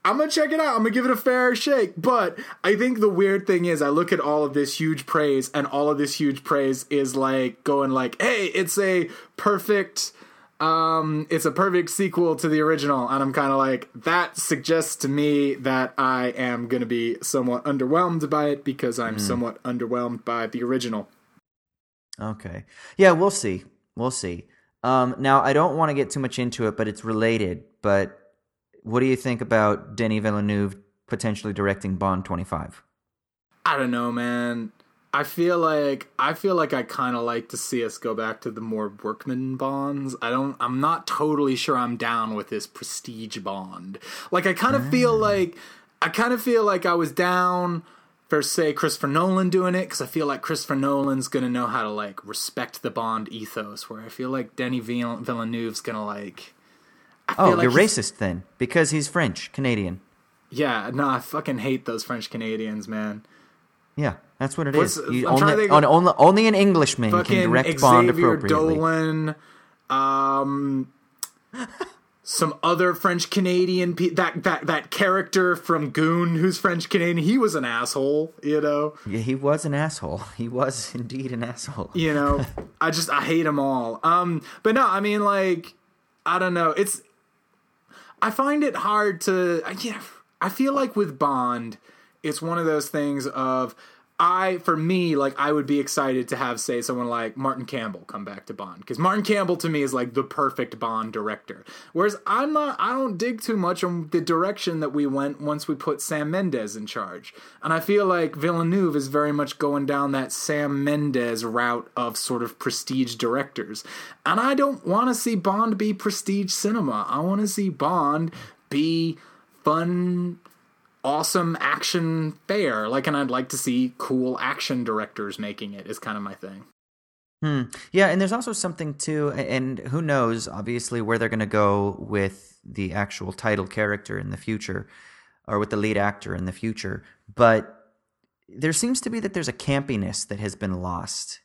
I'm gonna check it out. I'm gonna give it a fair shake. But I think the weird thing is, I look at all of this huge praise, and all of this huge praise is like going like, "Hey, it's a perfect." Um, it's a perfect sequel to the original, and I'm kind of like that suggests to me that I am going to be somewhat underwhelmed by it because I'm somewhat underwhelmed by the original. Okay. Yeah, we'll see. We'll see. Um, now, I don't want to get too much into it, but it's related. But what do you think about Denis Villeneuve potentially directing Bond 25? I don't know, man. I feel like I feel like I kind of like to see us go back to the more workman bonds. I don't. I'm not totally sure I'm down with this prestige bond. Like I kind of feel mm. like I kind of feel like I was down for say Christopher Nolan doing it because I feel like Christopher Nolan's gonna know how to like respect the Bond ethos. Where I feel like Denis Vill- Villeneuve's gonna like. Oh, like you're racist then, because he's French, Canadian. Yeah, no, I fucking hate those French Canadians, man. Yeah, that's what it What's- is. You I'm trying to only, think on, of- only, only an Englishman can direct Bond Xavier appropriately. Dolan, um, some other French Canadian pe- that that that character from Goon who's French Canadian. He was an asshole, you know. Yeah, he was an asshole. He was indeed an asshole. You know, I just I hate them all. Um, but no, I mean like I don't know. It's I find it hard to. I- Yeah, I feel like with Bond, it's one of those things of I, for me, like I would be excited to have say someone like Martin Campbell come back to Bond because Martin Campbell to me is like the perfect Bond director. Whereas I'm not, I don't dig too much on the direction that we went once we put Sam Mendes in charge, and I feel like Villeneuve is very much going down that Sam Mendes route of sort of prestige directors, and I don't want to see Bond be prestige cinema. I want to see Bond be fun awesome action fair like and i'd like to see cool action directors making it is kind of my thing Hmm. Yeah, and there's also something too, and who knows, obviously, where they're going to go with the actual title character in the future, or with the lead actor in the future. But there seems to be that there's a campiness that has been lost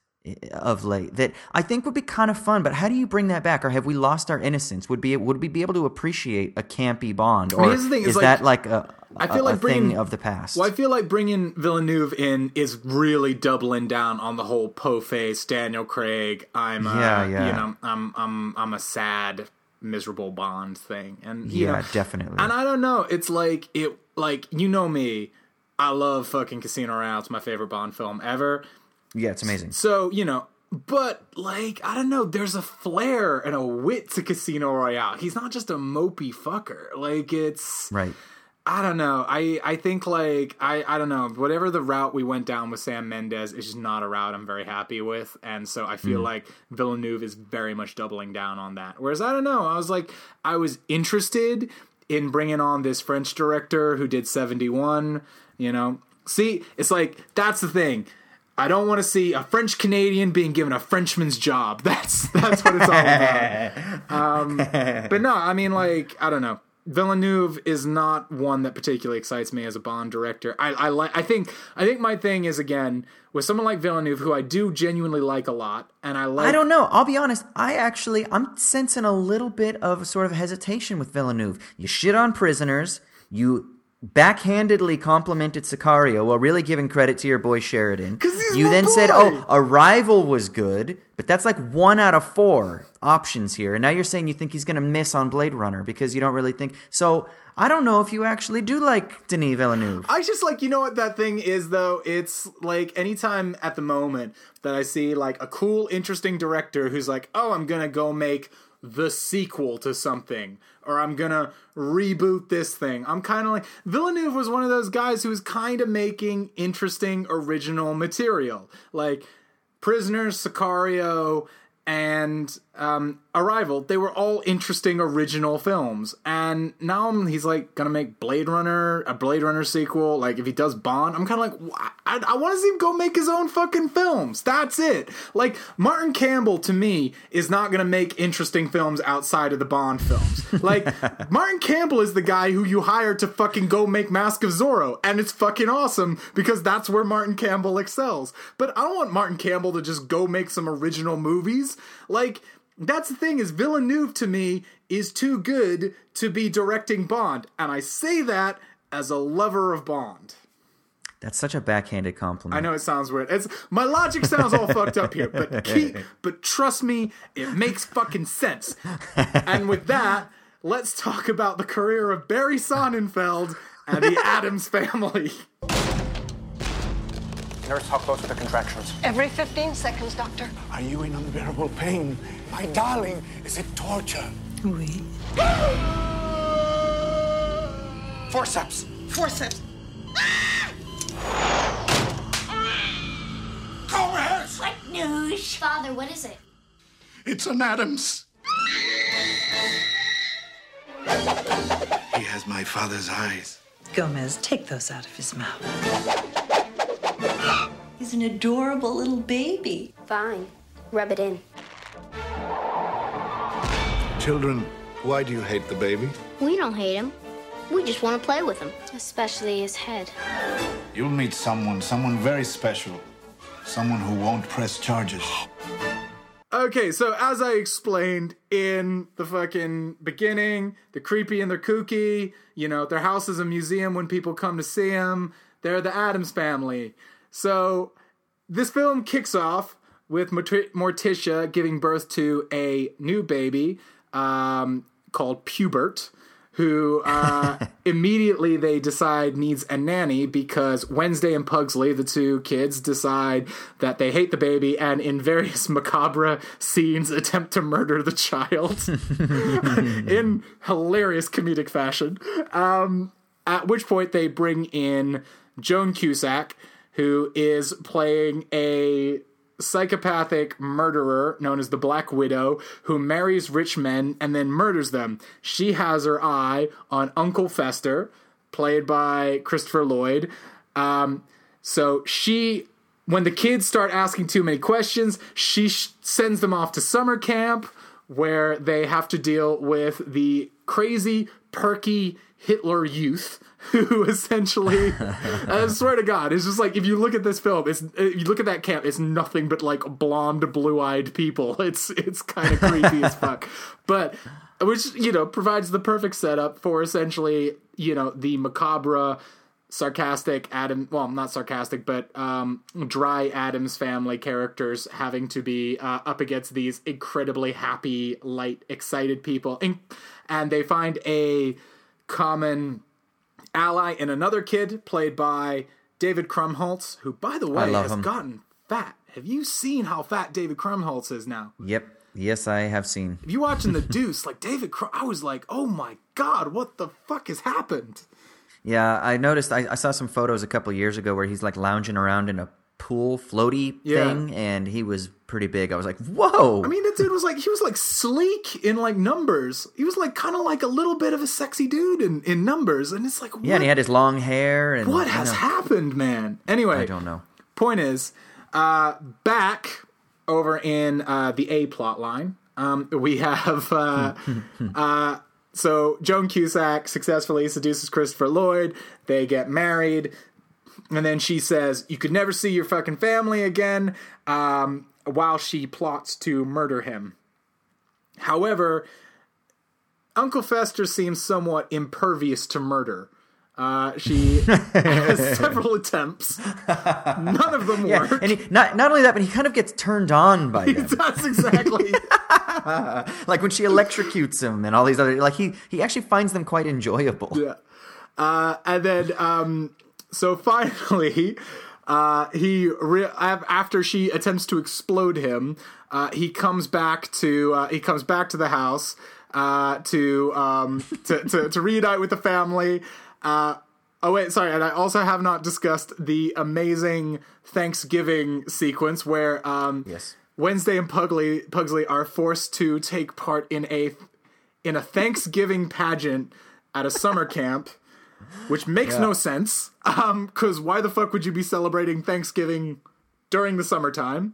of late that I think would be kind of fun. But how do you bring that back, or have we lost our innocence? Would be would we be able to appreciate a campy Bond, or here's the thing, is like- that like a I feel a- like a bringing- thing of the past? Well, I feel like bringing Villeneuve in is really doubling down on the whole po face Daniel Craig. I'm uh, Yeah, yeah. you know I'm I'm I'm a sad miserable Bond thing, and you yeah, know, definitely. and I don't know. It's like it like you know me. I love fucking Casino Royale. It's my favorite Bond film ever. Yeah, it's amazing. So, you know, but like, I don't know, there's a flair and a wit to Casino Royale. He's not just a mopey fucker. Like it's Right. I don't know. I I think like I I don't know. Whatever the route we went down with Sam Mendes is just not a route I'm very happy with, and so I feel mm. like Villeneuve is very much doubling down on that. Whereas I don't know. I was like I was interested in bringing on this French director who did 71. You know, see, it's like that's the thing. I don't want to see a French Canadian being given a Frenchman's job. That's that's what it's all about. Um, but no, I mean, like, I don't know. Villeneuve is not one that particularly excites me as a Bond director. I, I like. I think. I think my thing is again with someone like Villeneuve, who I do genuinely like a lot, and I like. I don't know. I'll be honest. I actually, I'm sensing a little bit of sort of hesitation with Villeneuve. You shit on prisoners. You backhandedly complimented Sicario while really giving credit to your boy Sheridan. you then said, boy. "Oh, Arrival was good," but that's like one out of four options here. And now you're saying you think he's going to miss on Blade Runner because you don't really think. So I don't know if you actually do like Denis Villeneuve. I just like you know what that thing is though. It's like anytime at the moment that I see like a cool, interesting director who's like, "Oh, I'm gonna go make the sequel to something," or "I'm gonna reboot this thing." I'm kind of like Villeneuve was one of those guys who was kind of making interesting, original material, like Prisoners, Sicario, and um, Arrival. They were all interesting, original films. And now he's like gonna make Blade Runner, a Blade Runner sequel. Like if he does Bond, I'm kind of like, I, I want to see him go make his own fucking films. That's it. Like Martin Campbell to me is not gonna make interesting films outside of the Bond films. Like Martin Campbell is the guy who you hire to fucking go make Mask of Zorro, and it's fucking awesome because that's where Martin Campbell excels. But I don't want Martin Campbell to just go make some original movies. Like that's the thing is Villeneuve to me is too good to be directing Bond, and I say that as a lover of Bond. That's such a backhanded compliment. I know it sounds weird. It's my logic sounds all fucked up here, but keep, but trust me, it makes fucking sense. And with that, let's talk about the career of Barry Sonnenfeld and the Addams family. Nurse, how close are the contractions? Every 15 seconds, Doctor. Are you in unbearable pain? My darling, is it torture? Oui. Forceps! Forceps. Ah! Gomez! What news? Father, what is it? It's an Addams. He has my father's eyes. Gomez, take those out of his mouth. He's an adorable little baby. Fine. Rub it in. Children, why do you hate the baby? We don't hate him. We just want to play with him. Especially his head. You'll meet someone, someone very special. Someone who won't press charges. Okay, so as I explained in the fucking beginning, the creepy and the kooky, you know, their house is a museum when people come to see them. They're the Addams family. So this film kicks off with Morticia giving birth to a new baby um, called Pubert, who uh, immediately they decide needs a nanny because Wednesday and Pugsley, the two kids, decide that they hate the baby and in various macabre scenes attempt to murder the child in hilarious comedic fashion. Um, at which point they bring in Joan Cusack, who is playing a psychopathic murderer known as the Black Widow who marries rich men and then murders them. She has her eye on Uncle Fester, played by Christopher Lloyd. Um, so she when the kids start asking too many questions, she sh- sends them off to summer camp where they have to deal with the crazy, perky Hitler youth who essentially, I swear to God, it's just like if you look at this film, it's if you look at that camp, it's nothing but like blonde, blue-eyed people. It's it's kind of creepy as fuck, but which you know provides the perfect setup for essentially you know the macabre sarcastic Adam, well, not sarcastic, but um, dry Addams family characters having to be uh, up against these incredibly happy, light, excited people, and, and they find a common ally in another kid played by David Krumholtz, who, by the way, has him. gotten fat. Have you seen how fat David Krumholtz is now? Yep. Yes, I have seen. If you watching the Deuce, like David, Crum- I was like, oh my god, what the fuck has happened? Yeah, I noticed. I, I saw some photos a couple years ago where he's like lounging around in a pool floaty Yeah. thing, and he was pretty big. I was like, whoa. I mean, that dude was like he was like sleek in like numbers. He was like kind of like a little bit of a sexy dude in in numbers, and it's like what, yeah, and he had his long hair. And what has know, happened, man? Anyway, I don't know. Point is, uh, back over in uh, the A plot line, um, we have uh, uh, so Joan Cusack successfully seduces Christopher Lloyd. They get married, and then she says, "You could never see your fucking family again." Um, while she plots to murder him. However, Uncle Fester seems somewhat impervious to murder. Uh, she has several attempts. None of them Yeah, work. and he, not not only that, but he kind of gets turned on by them. That's exactly. like when she electrocutes him and all these other like he he actually finds them quite enjoyable. Yeah. Uh, and then, um, so finally, uh, he re- after she attempts to explode him, uh, he comes back to uh, he comes back to the house uh, to, um, to to to reunite with the family. Uh, oh wait, sorry, and I also have not discussed the amazing Thanksgiving sequence where um, Yes. Wednesday and Pugsley Pugsley are forced to take part in a in a Thanksgiving pageant at a summer camp, which makes no sense. Um, because why the fuck would you be celebrating Thanksgiving during the summertime?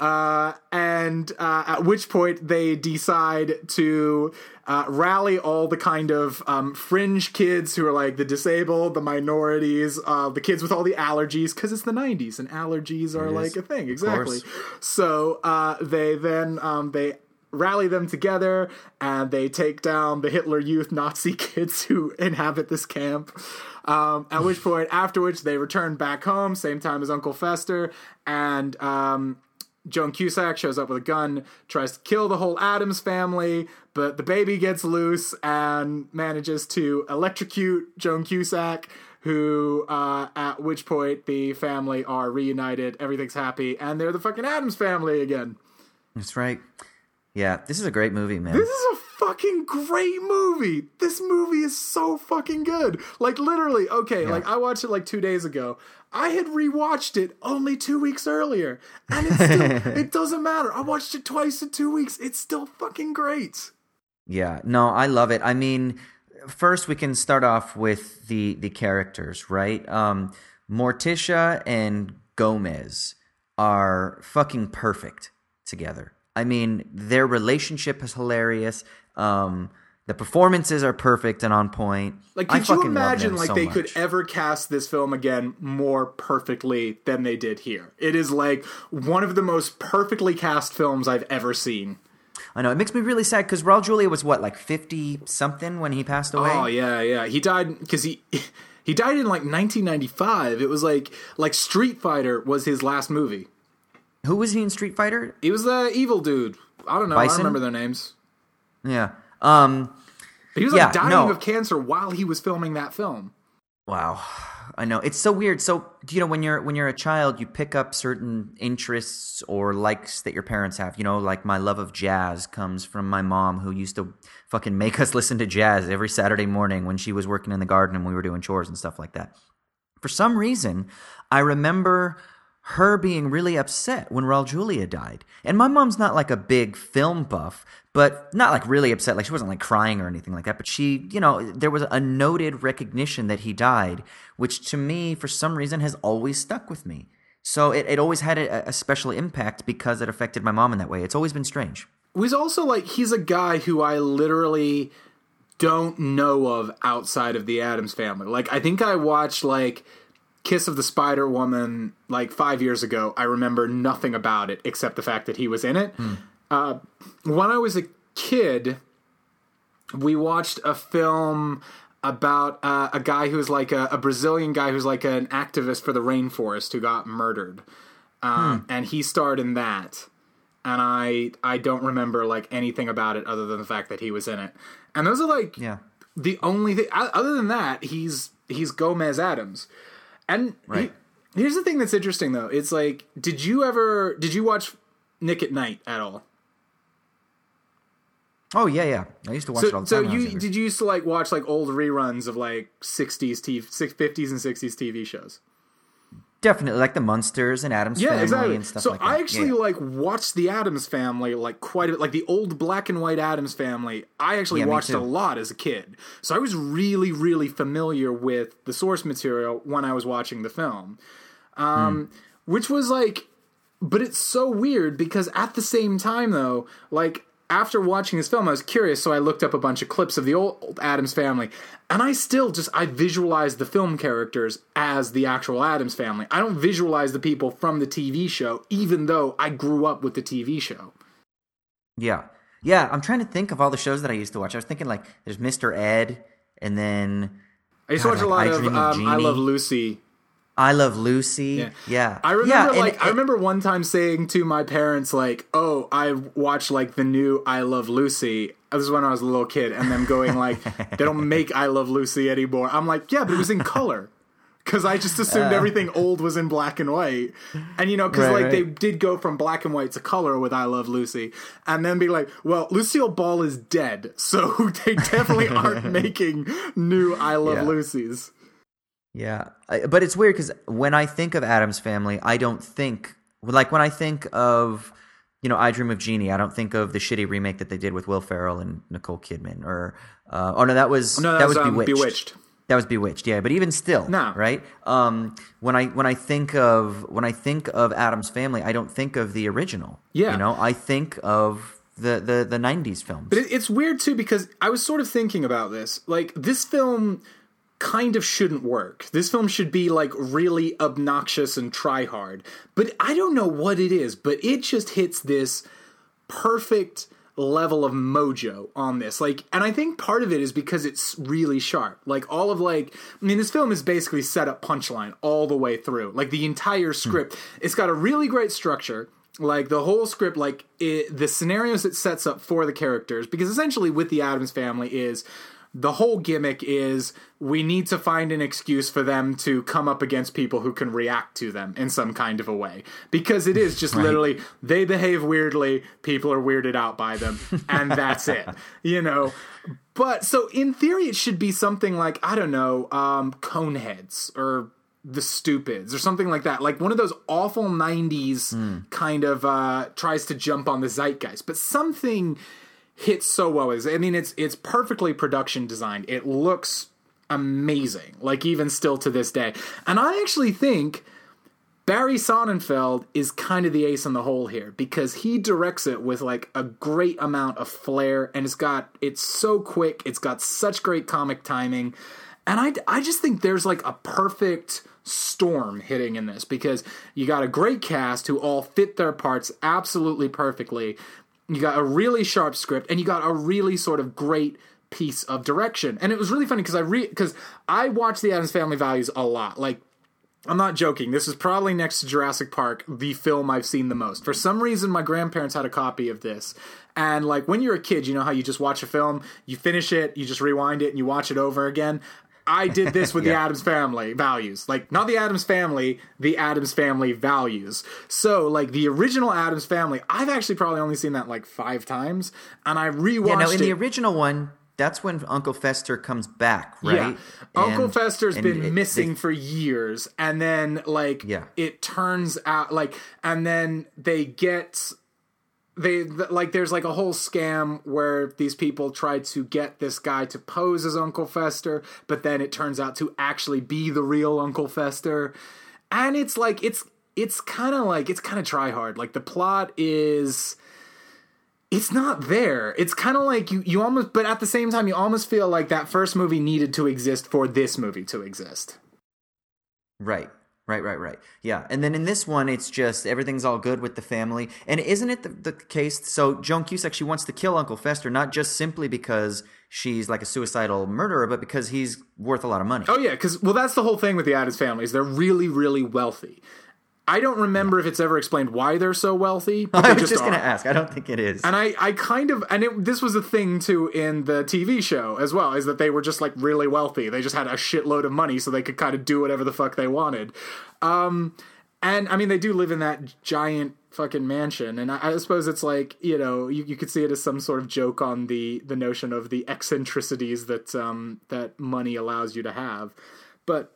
Uh, and uh, at which point they decide to uh, rally all the kind of um, fringe kids who are like the disabled, the minorities, uh, the kids with all the allergies, because it's the 90s and allergies are like a thing. Exactly. So uh, they then um, they rally them together and they take down the Hitler Youth Nazi kids who inhabit this camp. Um, at which point, after which they return back home, same time as Uncle Fester, and um, Joan Cusack shows up with a gun, tries to kill the whole Addams family, but the baby gets loose and manages to electrocute Joan Cusack. Who, uh, at which point the family are reunited, everything's happy, and they're the fucking Addams family again. That's right. Yeah, this is a great movie, man. This is a fucking great movie. This movie is so fucking good. Like literally, okay, like I watched it like two days ago. I had rewatched it only two weeks earlier, and it's still, it doesn't matter. I watched it twice in two weeks. It's still fucking great. Yeah, no, I love it. I mean, first we can start off with the the characters, right? Um, Morticia and Gomez are fucking perfect together. I mean, their relationship is hilarious. Um, the performances are perfect and on point. Like, could you imagine like so they could ever cast this film again more perfectly than they did here? It is like one of the most perfectly cast films I've ever seen. I know it makes me really sad because Raul Julia was what, like fifty something when he passed away. Oh yeah, yeah. He died because he he died in like 1995. It was like like Street Fighter was his last movie. Who was he in Street Fighter? He was the evil dude. I don't know. I don't remember their names. Yeah. Um. But he was like dying no. of cancer while he was filming that film. Wow. I know. It's so weird. So, you know, when you're when you're a child, you pick up certain interests or likes that your parents have. You know, like my love of jazz comes from my mom who used to fucking make us listen to jazz every Saturday morning when she was working in the garden and we were doing chores and stuff like that. For some reason, I remember her being really upset when Raul Julia died. And my mom's not like a big film buff, but not like really upset. Like she wasn't like crying or anything like that. But she, you know, there was a noted recognition that he died, which to me, for some reason, has always stuck with me. So it, it always had a, a special impact because it affected my mom in that way. It's always been strange. was also like he's a guy who I literally don't know of outside of the Addams family. Like I think I watched like Kiss of the Spider Woman like five years ago. I remember nothing about it except the fact that he was in it. Uh, when I was a kid, we watched a film about uh, a guy who's like a, a Brazilian guy who's like an activist for the rainforest who got murdered, um, and he starred in that. And I I don't remember like anything about it other than the fact that he was in it. And those are like Yeah. the only thing. Other than that, he's he's Gomez Addams. And Right. he- here's the thing that's interesting though. It's like, did you ever did you watch Nick at Nite at all? Oh yeah, yeah. I used to watch it all So, the so time. was you did you used to like watch like old reruns of like 60s TV, 50s and 60s TV shows? Definitely like the Munsters and Addams Yeah, Family exactly. and stuff so like that. I actually Yeah. like watched the Addams Family like quite a bit, like the old black and white Addams Family. I actually Yeah, watched a lot as a kid, so I was really, really familiar with the source material when I was watching the film, um, Hmm. which was like, but it's so weird because at the same time though, like. After watching this film, I was curious, so I looked up a bunch of clips of the old Addams family, and I still just I visualize the film characters as the actual Addams family. I don't visualize the people from the TV show, even though I grew up with the TV show. Yeah. Yeah, I'm trying to think of all the shows that I used to watch. I was thinking like there's Mr. Ed and then I used to God, watch a lot I of of um, I Love Lucy. I Love Lucy. Yeah. I remember Yeah, like I remember one time saying to my parents like, "Oh, I watched like the new I Love Lucy." This is when I was a little kid, and them going like, "They don't make I Love Lucy anymore." I'm like, "Yeah, but it was in color." Because I just assumed uh. everything old was in black and white, and you know, because Right, like right. they did go from black and white to color with "I Love Lucy," and then be like, "Well, Lucille Ball is dead, so they definitely aren't making new I Love Yeah. Lucy's." Yeah, I, but it's weird because when I think of Addams family, I don't think like when I think of you know I Dream of Jeannie, I don't think of the shitty remake that they did with Will Ferrell and Nicole Kidman, or uh, oh no, that was No, that, that was, was um, Bewitched. Bewitched. That was Bewitched, yeah. But even still, No. right? Um, when I when I think of when I think of Addams family, I don't think of the original. Yeah. you know, I think of the the the '90s films. But it, it's weird too because I was sort of thinking about this. Like this film kind of shouldn't work. This film should be like really obnoxious and try hard. But I don't know what it is, but it just hits this perfect level of mojo on this. Like and I think part of it is because it's really sharp. Like all of like I mean this film is basically set up punchline all the way through. Like the entire hmm. script. It's got a really great structure like the whole script like it, the scenarios it sets up for the characters because essentially with the addams family is the whole gimmick is we need to find an excuse for them to come up against people who can react to them in some kind of a way. Because it is just literally they behave weirdly people are weirded out by them and that's it you know? But so in theory it should be something like i don't know um coneheads or the stupids or something like that. Like one of those awful 90s kind of uh tries to jump on the zeitgeist. But something hits so well Is i mean it's it's perfectly production designed it looks amazing like even still to this day and i actually think Barry Sonnenfeld is kind of the ace in the hole here because he directs it with like a great amount of flair and it's got it's so quick, it's got such great comic timing. And I I just think there's like a perfect storm hitting in this because you got a great cast who all fit their parts absolutely perfectly. You got a really sharp script and you got a really sort of great piece of direction. And it was really funny because I re because I watch the Addams Family Values a lot. Like I'm not joking. This is probably next to Jurassic Park, the film I've seen the most. For some reason, my grandparents had a copy of this. And like when you're a kid, you know how you just watch a film, you finish it, you just rewind it, and you watch it over again. I did this with the Addams Family values. Like, not the Addams Family, the Addams Family values. So, like, the original Addams Family, I've actually probably only seen that like five times. And I rewatched it. yeah, now in it. the original one, that's when Uncle Fester comes back, right? Yeah. Uncle And- Fester's and been it- missing they- for years and then like Yeah. it turns out like and then they get they th- like there's like a whole scam where these people try to get this guy to pose as Uncle Fester, but then it turns out to actually be the real Uncle Fester. And it's like it's it's kind of like it's kind of try hard. Like the plot is it's not there. It's kind of like you you almost but at the same time you almost feel like that first movie needed to exist for this movie to exist. Right. Right, right, right. Yeah. And then in this one, it's just everything's all good with the family. And isn't it the, the case? So Joan Cusack, she wants to kill Uncle Fester, not just simply because she's like a suicidal murderer, but because he's worth a lot of money. Oh yeah, because well, that's the whole thing with the Addams family is they're really, really wealthy. I don't remember if it's ever explained why they're so wealthy. But I was just just going to ask. I don't think it is. And I, I kind of, and it, this was a thing too in the TV show as well, is that they were just like really wealthy. They just had a shitload of money, so they could kind of do whatever the fuck they wanted. Um, and I mean, they do live in that giant fucking mansion, and I, I suppose it's like you know, you, you could see it as some sort of joke on the the notion of the eccentricities that um that money allows you to have, but.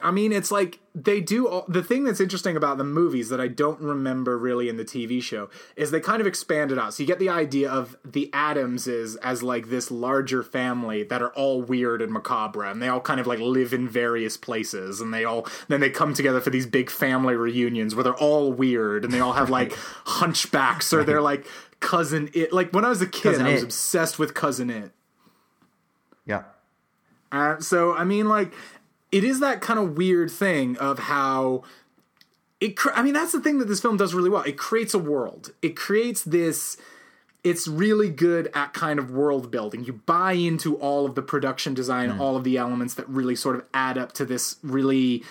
I mean, it's like they do all, the thing that's interesting about the movies that I don't remember really in the TV show is they kind of expand it out. So you get the idea of the Addamses as like this larger family that are all weird and macabre, and they all kind of like live in various places, and they all then they come together for these big family reunions where they're all weird and they all have like hunchbacks or they're like cousin it. Like when I was a kid, Cousin I was It. obsessed with cousin it. yeah. Uh, so I mean, like, it is that kind of weird thing of how it. Cr- I mean, that's the thing that this film does really well. It creates a world. It creates this. It's really good at kind of world building. You buy into all of the production design, all of the elements that really sort of add up to this really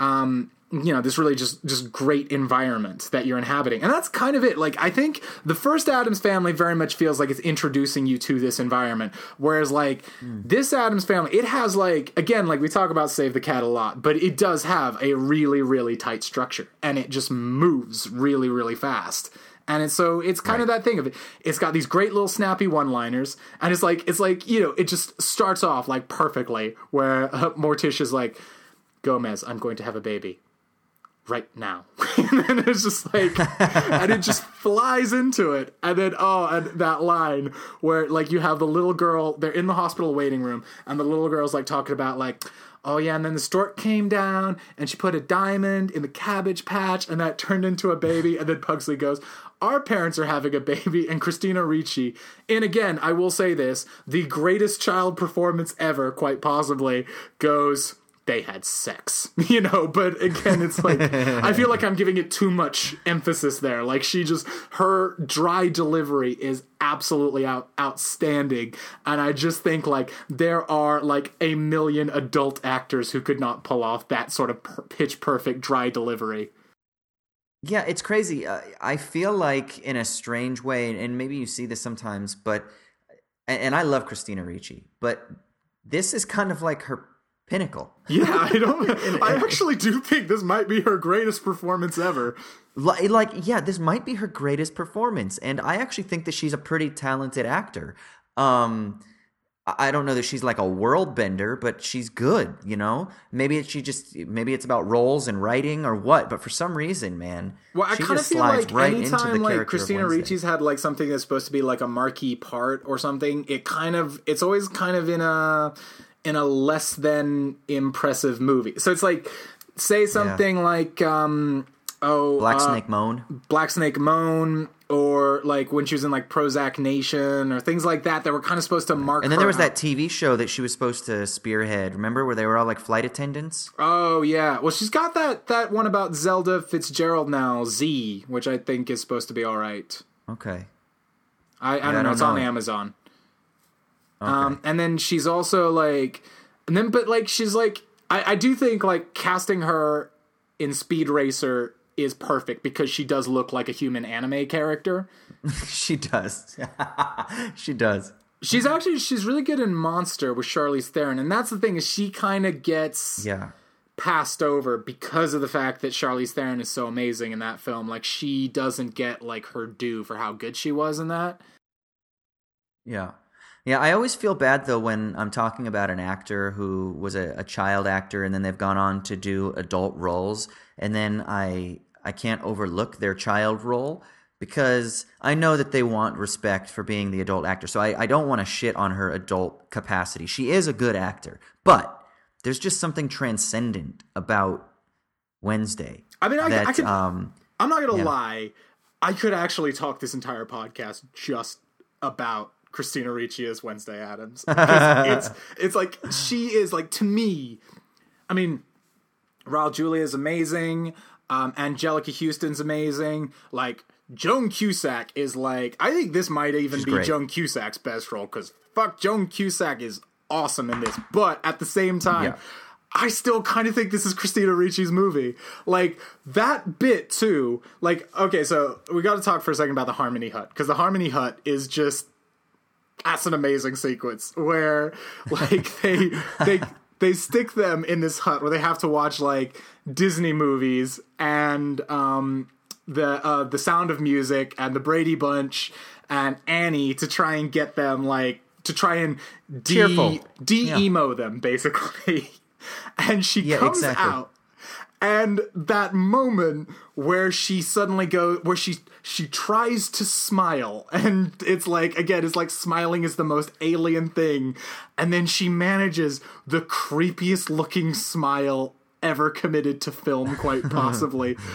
um you know this really just just great environment that you're inhabiting. And that's kind of it. Like i think the first addams family very much feels like it's introducing you to this environment. Whereas like this addams family it has like again like we talk about save the cat a lot but it does have a really really tight structure. And it just moves really really fast. And it's so it's kind of that thing of it. It's got these great little snappy one-liners, and it's like it's like you know it just starts off like perfectly where uh, Morticia's like, Gomez, I'm going to have a baby right now. and then it's just like, and it just flies into it. And then, oh, and that line where like you have the little girl, they're in the hospital waiting room, and the little girl's like talking about like, oh yeah, and then the stork came down and she put a diamond in the cabbage patch and that turned into a baby. And then Pugsley goes, our parents are having a baby, and Christina Ricci, and again, I will say this, the greatest child performance ever, quite possibly, goes, they had sex, you know, but again, it's like, I feel like I'm giving it too much emphasis there. Like, she just, her dry delivery is absolutely out, outstanding. And I just think, like, there are like a million adult actors who could not pull off that sort of per- pitch perfect dry delivery. Yeah, it's crazy. Uh, I feel like, in a strange way, and maybe you see this sometimes, but and, and I love Christina Ricci, but this is kind of like her pinnacle. Yeah, I don't. I actually do think this might be her greatest performance ever. Li- Like, yeah, this might be her greatest performance, and I actually think that she's a pretty talented actor. Um, I don't know that she's like a world bender, but she's good. You know, maybe it's she just maybe it's about roles and writing or what. But for some reason, man, Well, I kind of feel like right anytime like Christina Ricci's had like something that's supposed to be like a marquee part or something, it kind of it's always kind of in a in a less than impressive movie. So it's like say something like um oh Black uh, Snake Moan. Black Snake Moan or like when she was in like Prozac Nation or things like that that were kind of supposed to mark And then her there was out. that TV show that she was supposed to spearhead. Remember where they were all like flight attendants? Oh yeah. Well, she's got that that one about Zelda Fitzgerald now, Z, which I think is supposed to be all right. Okay. I, I I don't know. don't It's on know. Amazon. Um, and then she's also like, and then but like she's like, I, I do think like casting her in Speed Racer is perfect because she does look like a human anime character. she does. she does. She's actually she's really good in Monster with Charlize Theron, and that's the thing is she kind of gets Yeah. passed over because of the fact that Charlize Theron is so amazing in that film. Like she doesn't get like her due for how good she was in that. Yeah. Yeah, I always feel bad though when I'm talking about an actor who was a, a child actor and then they've gone on to do adult roles and then I I can't overlook their child role because I know that they want respect for being the adult actor. So I, I don't want to shit on her adult capacity. She is a good actor, but there's just something transcendent about Wednesday. I mean, I, that, I could. um, I'm not gonna lie. I could actually talk this entire podcast just about Christina Ricci as Wednesday Addams. it's it's like she is like to me. I mean, Raul Julia is amazing. Um, Anjelica Huston's amazing. Like Joan Cusack is like I think this might even She's be great. Joan Cusack's best role because fuck Joan Cusack is awesome in this. But at the same time, Yeah. I still kind of think this is Christina Ricci's movie. Like that bit too. Like okay, so we got to talk for a second about the Harmony Hut because the Harmony Hut is just that's an amazing sequence where like they they they stick them in this hut where they have to watch like Disney movies and um the uh the Sound of Music and the Brady Bunch and Annie to try and get them like to try and de de emo them basically. and she Yeah, comes exactly. out and that moment where she suddenly goes where she she tries to smile. And it's like again it's like smiling is the most alien thing. And then she manages the creepiest looking smile ever committed to film quite possibly.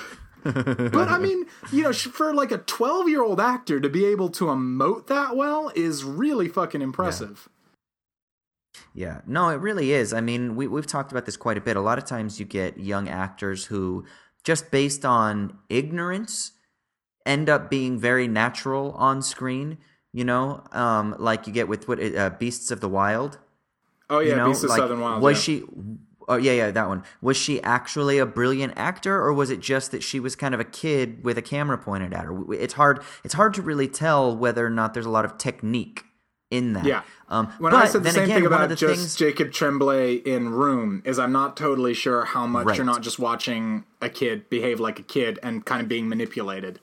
But i mean you know for like a 12 year old actor to be able to emote that well is really fucking impressive. Yeah, no, it really is. I mean, we, we've talked about this quite a bit. A lot of times you get young actors who, just based on ignorance, end up being very natural on screen. You know, um, like you get with what uh, Beasts of the Wild. oh yeah you know, beast of like, southern wild Was yeah. she? Oh yeah, yeah, that one. Was she actually a brilliant actor, or was it just that she was kind of a kid with a camera pointed at her? It's hard. It's hard to really tell whether or not there's a lot of technique in that. Yeah. Um, when but I said the same again, thing about just things, Jacob Tremblay in Room is I'm not totally sure how much Right. you're not just watching a kid behave like a kid and kind of being manipulated.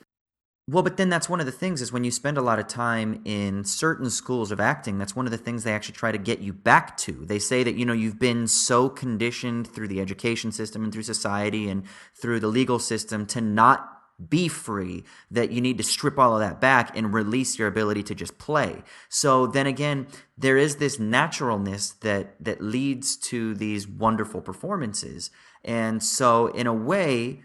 Well, but then that's one of the things is when you spend a lot of time in certain schools of acting, that's one of the things they actually try to get you back to. They say that, you know, you've been so conditioned through the education system and through society and through the legal system to not be free that you need to strip all of that back and release your ability to just play. So then again, there is this naturalness that that leads to these wonderful performances. And so in a way,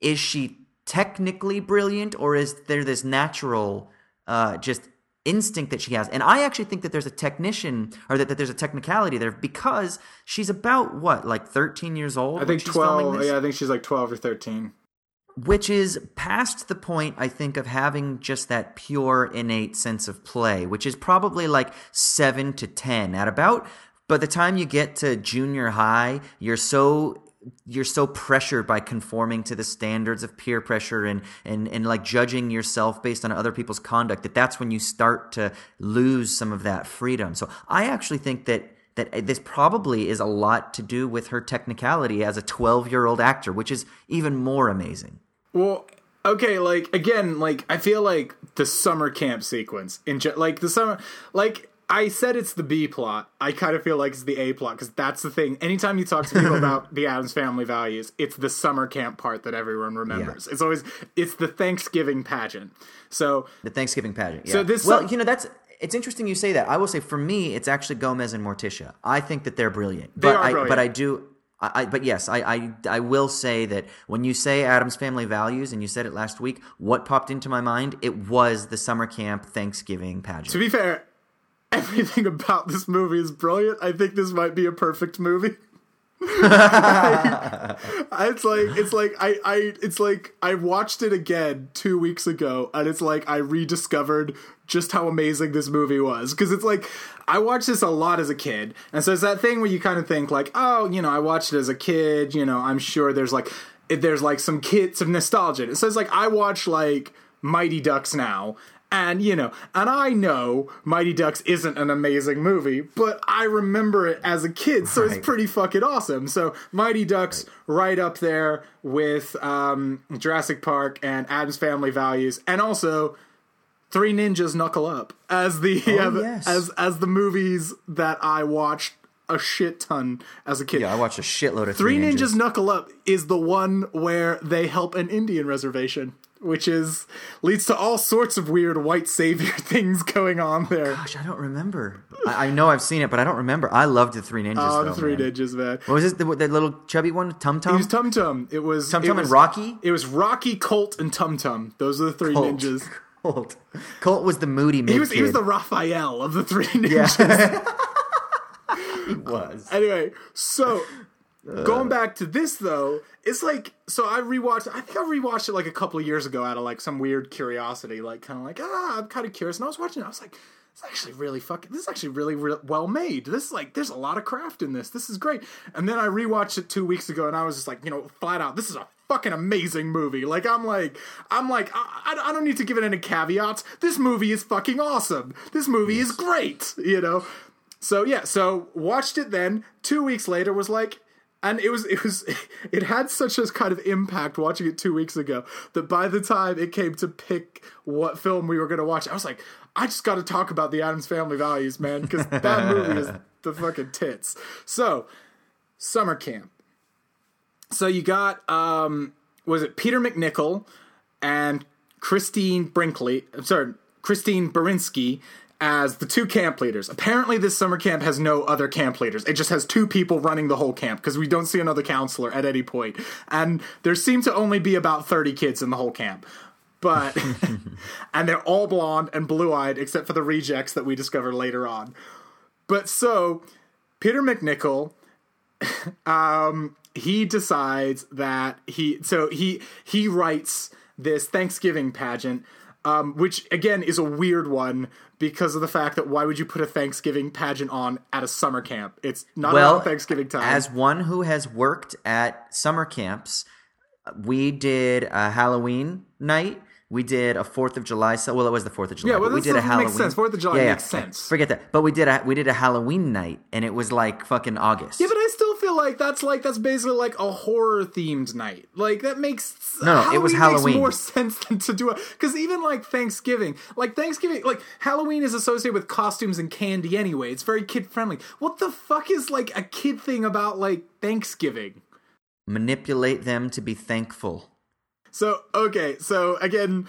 is she technically brilliant or is there this natural uh, just instinct that she has and i actually think that there's a technician or that, that there's a technicality there because she's about what like 13 years old I think she's filming 12, yeah, I think she's like 12 or 13. Which is past the point i think of having just that pure innate sense of play which is probably like 7 to 10 at about by the time you get to junior high you're so you're so pressured by conforming to the standards of peer pressure and, and, and like judging yourself based on other people's conduct that that's when you start to lose some of that freedom. So i actually think that that uh, this probably is a lot to do with her technicality as a 12 year old actor which is even more amazing Well, okay, like again, like I feel like the summer camp sequence in like the summer like I said it's the B plot. I kind of feel like it's the A plot because that's the thing. Anytime you talk to people about the Addams family values, it's the summer camp part that everyone remembers. It's always it's the Thanksgiving pageant. So The Thanksgiving pageant. Yeah. So this well, sum- you know, that's it's interesting you say that. I will say for me, it's actually Gomez and Morticia. I think that they're brilliant. They but are I, brilliant. But I do. I, I, but yes, I, I I will say that when you say Addams Family Values, and you said it last week, what popped into my mind? It was the summer camp Thanksgiving pageant. to be fair, everything about this movie is brilliant. I think this might be a perfect movie. I- it's like it's like I, I it's like I watched it again two weeks ago and it's like I rediscovered just how amazing this movie was because it's like I watched this a lot as a kid and so it's that thing where you kind of think like oh you know I watched it as a kid you know I'm sure there's like there's like some kits of nostalgia so it's like I watch like Mighty Ducks now and you know, and I know Mighty Ducks isn't an amazing movie, but I remember it as a kid, so Right. it's pretty fucking awesome. So Mighty Ducks right, up there with um, Jurassic Park and Addams Family Values, and also Three Ninjas Knuckle Up as the Oh, uh, yes. as as the movies that I watched a shit ton as a kid. yeah, I watched a shitload of Three Three Ninjas Knuckle Up is the one where they help an Indian reservation. which is leads to all sorts of weird white savior things going on there. Gosh, I don't remember. I, I know I've seen it, but I don't remember. I loved the Three Ninjas. Oh, though, the Three man. Ninjas, man. What was this? The, the little chubby one, Tum It Tum. was Tum Tum. It was Tum Tum and Rocky? It was Rocky, Colt, and Tum Tum. Those are the three Colt. ninjas. Colt. Colt was the moody mid He was he was the Raphael of the three ninjas. He was. Anyway, so going back to this though, it's like so I rewatched. I think I rewatched it like a couple of years ago out of like some weird curiosity, like kind of like ah, I'm kind of curious. And I was watching it, I was like, it's actually really fucking. This is actually really re- well made. This is like there's a lot of craft in this. This is great. And then I rewatched it two weeks ago, and I was just like, you know, flat out, this is a fucking amazing movie. Like I'm like I'm like I, I I don't need to give it any caveats. This movie is fucking awesome. This movie is great. You know. So yeah, so watched it then. Two weeks later was like, and it was it was it had such a kind of impact watching it two weeks ago that by the time it came to pick what film we were going to watch, I was like, I just got to talk about the Addams Family Values, man, because that movie is the fucking tits. So summer camp. So you got um was it Peter MacNicol and Christine Brinkley, I'm sorry, Christine Baranski as the two camp leaders. Apparently this summer camp has no other camp leaders. It just has two people running the whole camp because we don't see another counselor at any point. And there seem to only be about 30 kids in the whole camp. But and they're all blonde and blue-eyed except for the rejects that we discover later on. But so Peter MacNicol um he decides that he so he he writes this Thanksgiving pageant um which again is a weird one because of the fact that why would you put a Thanksgiving pageant on at a summer camp? It's not well, around Thanksgiving time. As one who has worked at summer camps, we did a Halloween night. We did a Fourth of July. So, well, it was the Fourth of July. Yeah, well, but we did a doesn't make sense. 4th of July makes sense. Forget that. But we did a we did a Halloween night, and it was like fucking August. yeah, but I still feel like that's like that's basically like a horror themed night. Like that makes No, no, it was Makes Halloween. more sense than to do it because even like Thanksgiving, like Thanksgiving, like Halloween is associated with costumes and candy anyway. It's very kid friendly. What the fuck is like a kid thing about like Thanksgiving? manipulate them to be thankful. So okay, so again,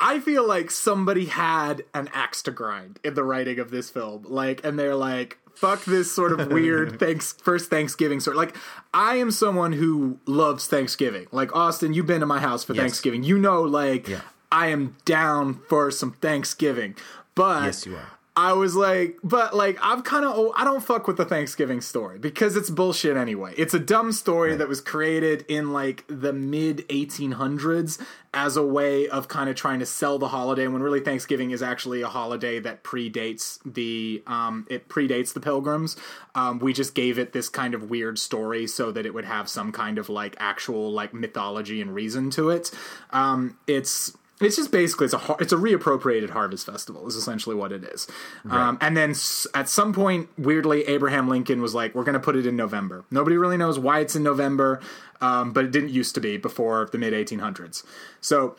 I feel like somebody had an axe to grind in the writing of this film. Like, and they're like, fuck this sort of weird thanks first Thanksgiving sort. Like, I am someone who loves Thanksgiving. Like Austin, you've been to my house for Yes. Thanksgiving. You know, like Yeah. I am down for some Thanksgiving. But Yes, you are. I was like, but like, I'm kind of, I don't fuck with the Thanksgiving story because it's bullshit anyway. It's a dumb story that was created in like the mid 1800s as a way of kind of trying to sell the holiday when really Thanksgiving is actually a holiday that predates the, um, it predates the pilgrims. Um, we just gave it this kind of weird story so that it would have some kind of like actual like mythology and reason to it. Um, it's, it's just basically it's a it's a reappropriated harvest festival is essentially what it is. Um, and then s- at some point, weirdly, Abraham Lincoln was like, "We're going to put it in November." Nobody really knows why it's in November, um, but it didn't used to be before the mid 1800s. So,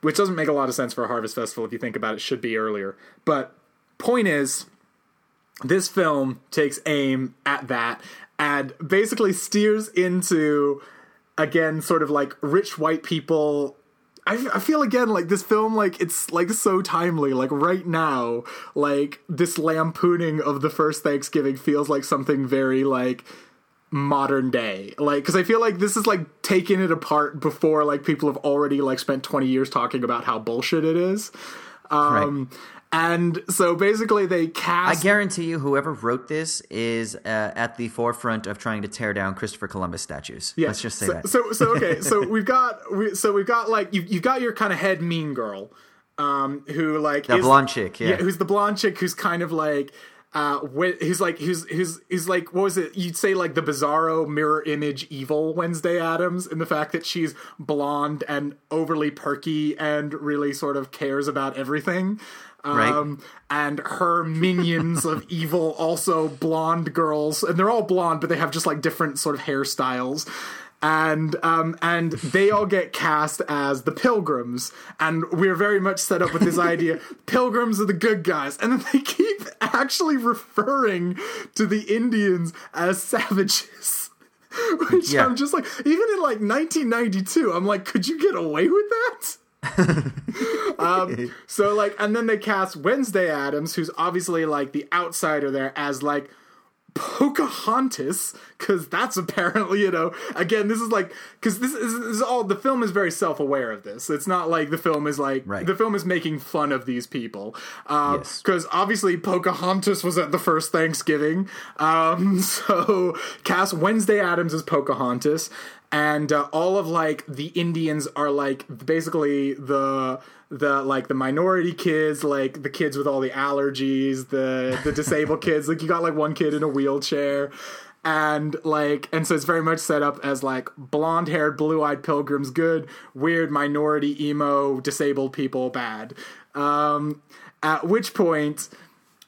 which doesn't make a lot of sense for a harvest festival if you think about it. Should be earlier, but point is, this film takes aim at that and basically steers into again sort of like rich white people I, I feel again like this film like it's like so timely. Like right now like this lampooning of the first thanksgiving feels like something very like modern day. Like because i feel like this is like taking it apart before like people have already like spent 20 years talking about how bullshit it is. Um and so basically they cast. I guarantee you, whoever wrote this is uh, at the forefront of trying to tear down Christopher Columbus statues. Yeah. Let's just say so, that. So so okay. So we've got we, so we've got like you you've got your kind of head mean girl, um, who like The is- blonde chick, yeah. who's the blonde chick who's kind of like. Uh, who's like who's who's who's like what was it? You'd say like the bizarro mirror image evil Wednesday Addams in the fact that she's blonde and overly perky and really sort of cares about everything. Right. Um, and her minions of evil also blonde girls, and they're all blonde, but they have just like different sort of hairstyles. And um, and they all get cast as the pilgrims, and we're very much set up with this idea: pilgrims are the good guys, and then they keep actually referring to the Indians as savages. Which Yeah. I'm just like, even in like 1992, I'm like, could you get away with that? um, so like, and then they cast Wednesday Addams, who's obviously like the outsider there, as like Pocahontas, because that's apparently you know again this is like because this is, this is all the film is very self aware of this. It's not like the film is like Right. the film is making fun of these people Yes. because obviously Pocahontas was at the first Thanksgiving. Um, so cast Wednesday Addams as Pocahontas, and uh, all of like the Indians are like basically the the like the minority kids, like the kids with all the allergies, the the disabled kids. Like you got like one kid in a wheelchair. And like, and so it's very much set up as like blonde haired, blue eyed pilgrims good, weird minority, emo, disabled people bad. Um, at which point,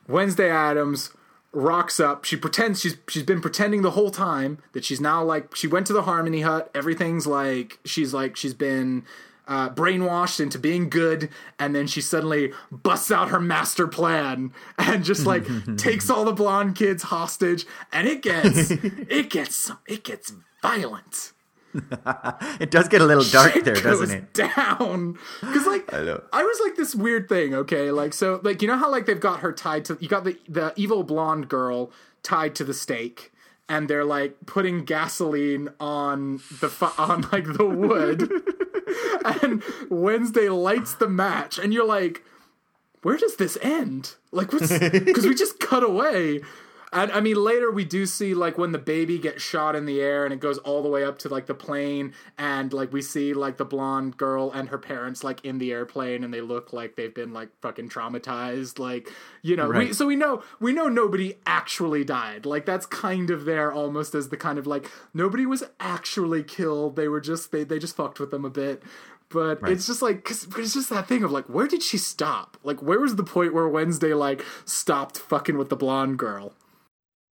Wednesday Addams rocks up. She pretends she's she's been pretending the whole time that she's now like she went to the Harmony Hut. Everything's like she's like she's been uh, brainwashed into being good, and then she suddenly busts out her master plan and just like takes all the blonde kids hostage, and it gets it gets it gets violent It does get a little dark shit there, doesn't it? Down because like I, know. was like this weird thing. Okay, like so like you know how like they've got her tied to you got the the evil blonde girl tied to the stake. And they're like putting gasoline on the fu- on like the wood, and Wednesday lights the match, and you're like, where does this end? Like, what's because we just cut away. And I mean, later we do see like when the baby gets shot in the air and it goes all the way up to like the plane, and like we see like the blonde girl and her parents like in the airplane, and they look like they've been like fucking traumatized, like you know. We, Right. so we know we know nobody actually died. Like that's kind of there almost as the kind of like nobody was actually killed. They were just they they just fucked with them a bit. But it's just like, cause it's just that thing of like, where did she stop? Like, where was the point where Wednesday like stopped fucking with the blonde girl?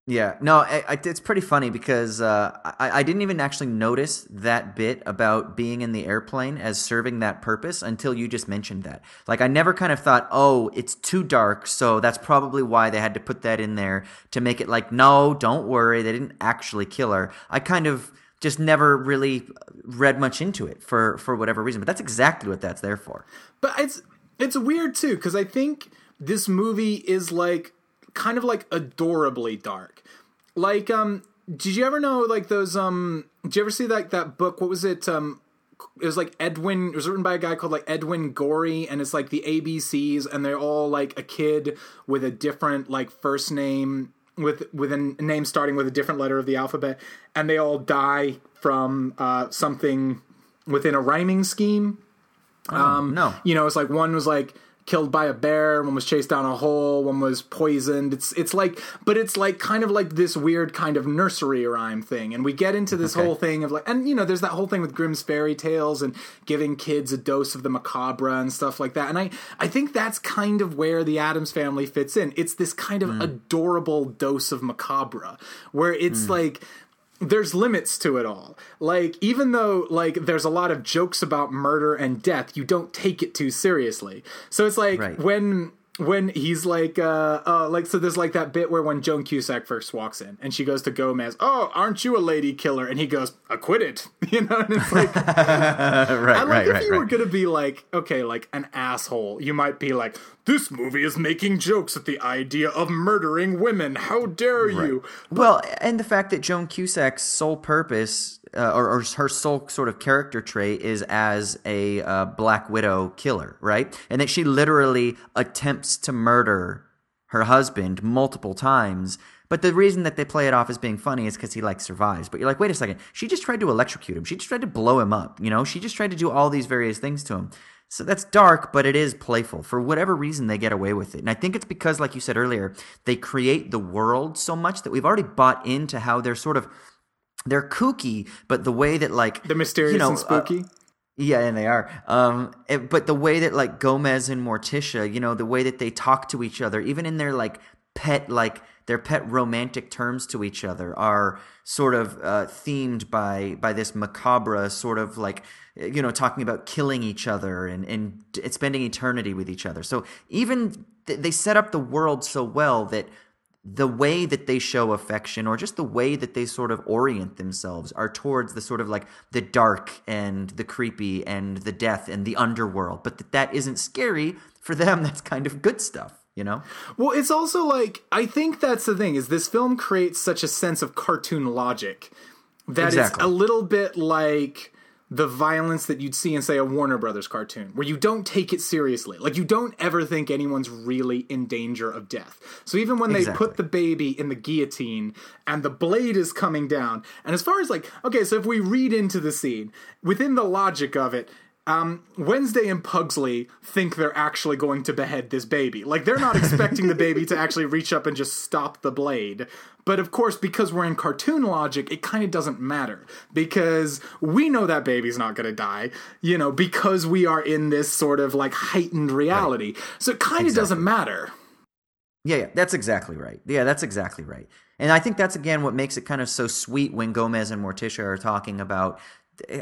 Yeah, no, I, I, it's pretty funny because uh, I, I didn't even actually notice that bit about being in the airplane as serving that purpose until you just mentioned that. Like, I never kind of thought, oh, it's too dark, so that's probably why they had to put that in there to make it like, no, don't worry, they didn't actually kill her. I kind of just never really read much into it for for whatever reason, but that's exactly what that's there for. But it's it's weird too because I think this movie is like kind of like adorably dark. Like, um, did you ever know like those? Um, did you ever see like that book? What was it? Um, it was like Edwin. It was written by a guy called like Edwin Gorey, and it's like the ABCs, and they're all like a kid with a different like first name with with a name starting with a different letter of the alphabet, and they all die from uh, something within a rhyming scheme. Um, no. you know, it's like one was like killed by a bear, one was chased down a hole, one was poisoned. It's it's like, but it's like kind of like this weird kind of nursery rhyme thing, and we get into this Okay. whole thing of like, and you know, there's that whole thing with Grimm's fairy tales and giving kids a dose of the macabre and stuff like that. And I I think that's kind of where the Addams family fits in. It's this kind of mm. adorable dose of macabre where it's mm. like there's limits to it all. Like even though like there's a lot of jokes about murder and death, you don't take it too seriously. So it's like Right. when when he's like uh uh like so there's like that bit where when Joan Cusack first walks in and she goes to Gomez, "Oh, aren't you a lady killer?" and he goes, "Acquitted." You know, and it's like right, and like right, if right, you were gonna be like, okay, like an asshole, you might be like, "This movie is making jokes at the idea of murdering women. How dare you?" Well, and the fact that Joan Cusack's sole purpose, uh, or, or her sole sort of character trait, is as a uh, Black Widow killer, right? And that she literally attempts to murder her husband multiple times. But the reason that they play it off as being funny is because he like survives. But you're like, wait a second, she just tried to electrocute him. She just tried to blow him up. You know, she just tried to do all these various things to him. So that's dark, but it is playful. For whatever reason, they get away with it. And I think it's because, like you said earlier, they create the world so much that we've already bought into how they're sort of they're kooky, but the way that like They're mysterious you know, and spooky. uh, yeah, and they are. Um, it- but the way that like Gomez and Morticia, you know, the way that they talk to each other, even in their like pet, like their pet romantic terms to each other, are sort of uh, themed by by this macabre sort of like you know talking about killing each other and and spending eternity with each other. So even th- they set up the world so well that the way that they show affection or just the way that they sort of orient themselves are towards the sort of like the dark and the creepy and the death and the underworld but that that isn't scary for them that's kind of good stuff you know Well, it's also like I think that's the thing is this film creates such a sense of cartoon logic that Exactly. it's a little bit like the violence that you'd see in say a Warner Brothers cartoon where you don't take it seriously. Like you don't ever think anyone's really in danger of death. So even when they put the baby in the guillotine and the blade is coming down and as far as like okay, so if we read into the scene within the logic of it um, Wednesday and Pugsley think they're actually going to behead this baby. Like they're not expecting the baby to actually reach up and just stop the blade. But of course, because we're in cartoon logic, it kind of doesn't matter because we know that baby's not going to die. You know, because we are in this sort of like heightened reality. So it kind of doesn't matter. Yeah, yeah, that's exactly right. Yeah, that's exactly right. And I think that's again what makes it kind of so sweet when Gomez and Morticia are talking about.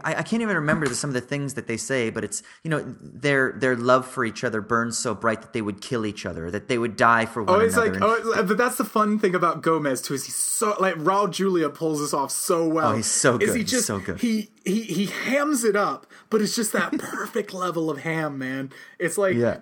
I, I can't even remember the, some of the things that they say, but it's you know their their love for each other burns so bright that they would kill each other, that they would die for one Oh, it's another. like, oh, but that's the fun thing about Gomez too. Is he's so like Raul Julia pulls this off so well. Oh, he's so good. Is he He's just so good. he he he hams it up, but it's just that perfect level of ham, man. It's like yeah.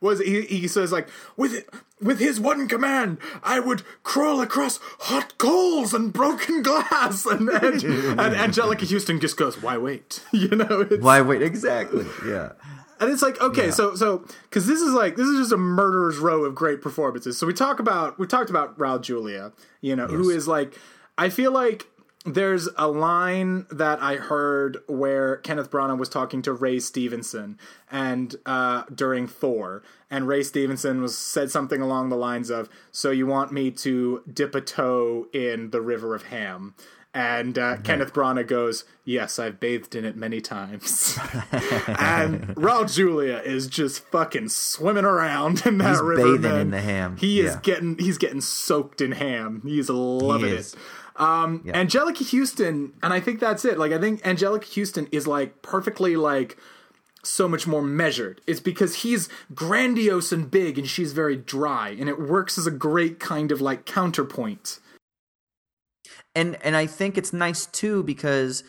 Was he he says like with with his one command, I would crawl across hot coals and broken glass, and and, and Anjelica Huston just goes, "Why wait?" You know, it's, Why wait? Exactly. Yeah. and it's like, okay, so so because this is like this is just a murderer's row of great performances. So we talk about we talked about Raul Julia, you know, who is like I feel like there's a line that I heard where Kenneth Branagh was talking to Ray Stevenson and uh, during Thor, and Ray Stevenson was said something along the lines of, "So you want me to dip a toe in the river of ham?" And uh, Kenneth Branagh goes, "Yes, I've bathed in it many times." and Raul Julia is just fucking swimming around in that He's river. bathing man. in the ham. He is getting he's getting soaked in ham. He's loving is. it. Um, Yeah. Anjelica Huston, and I think that's it. Like I think Anjelica Huston is like perfectly like so much more measured. It's because he's grandiose and big, and she's very dry, and it works as a great kind of like counterpoint. and and I think it's nice too because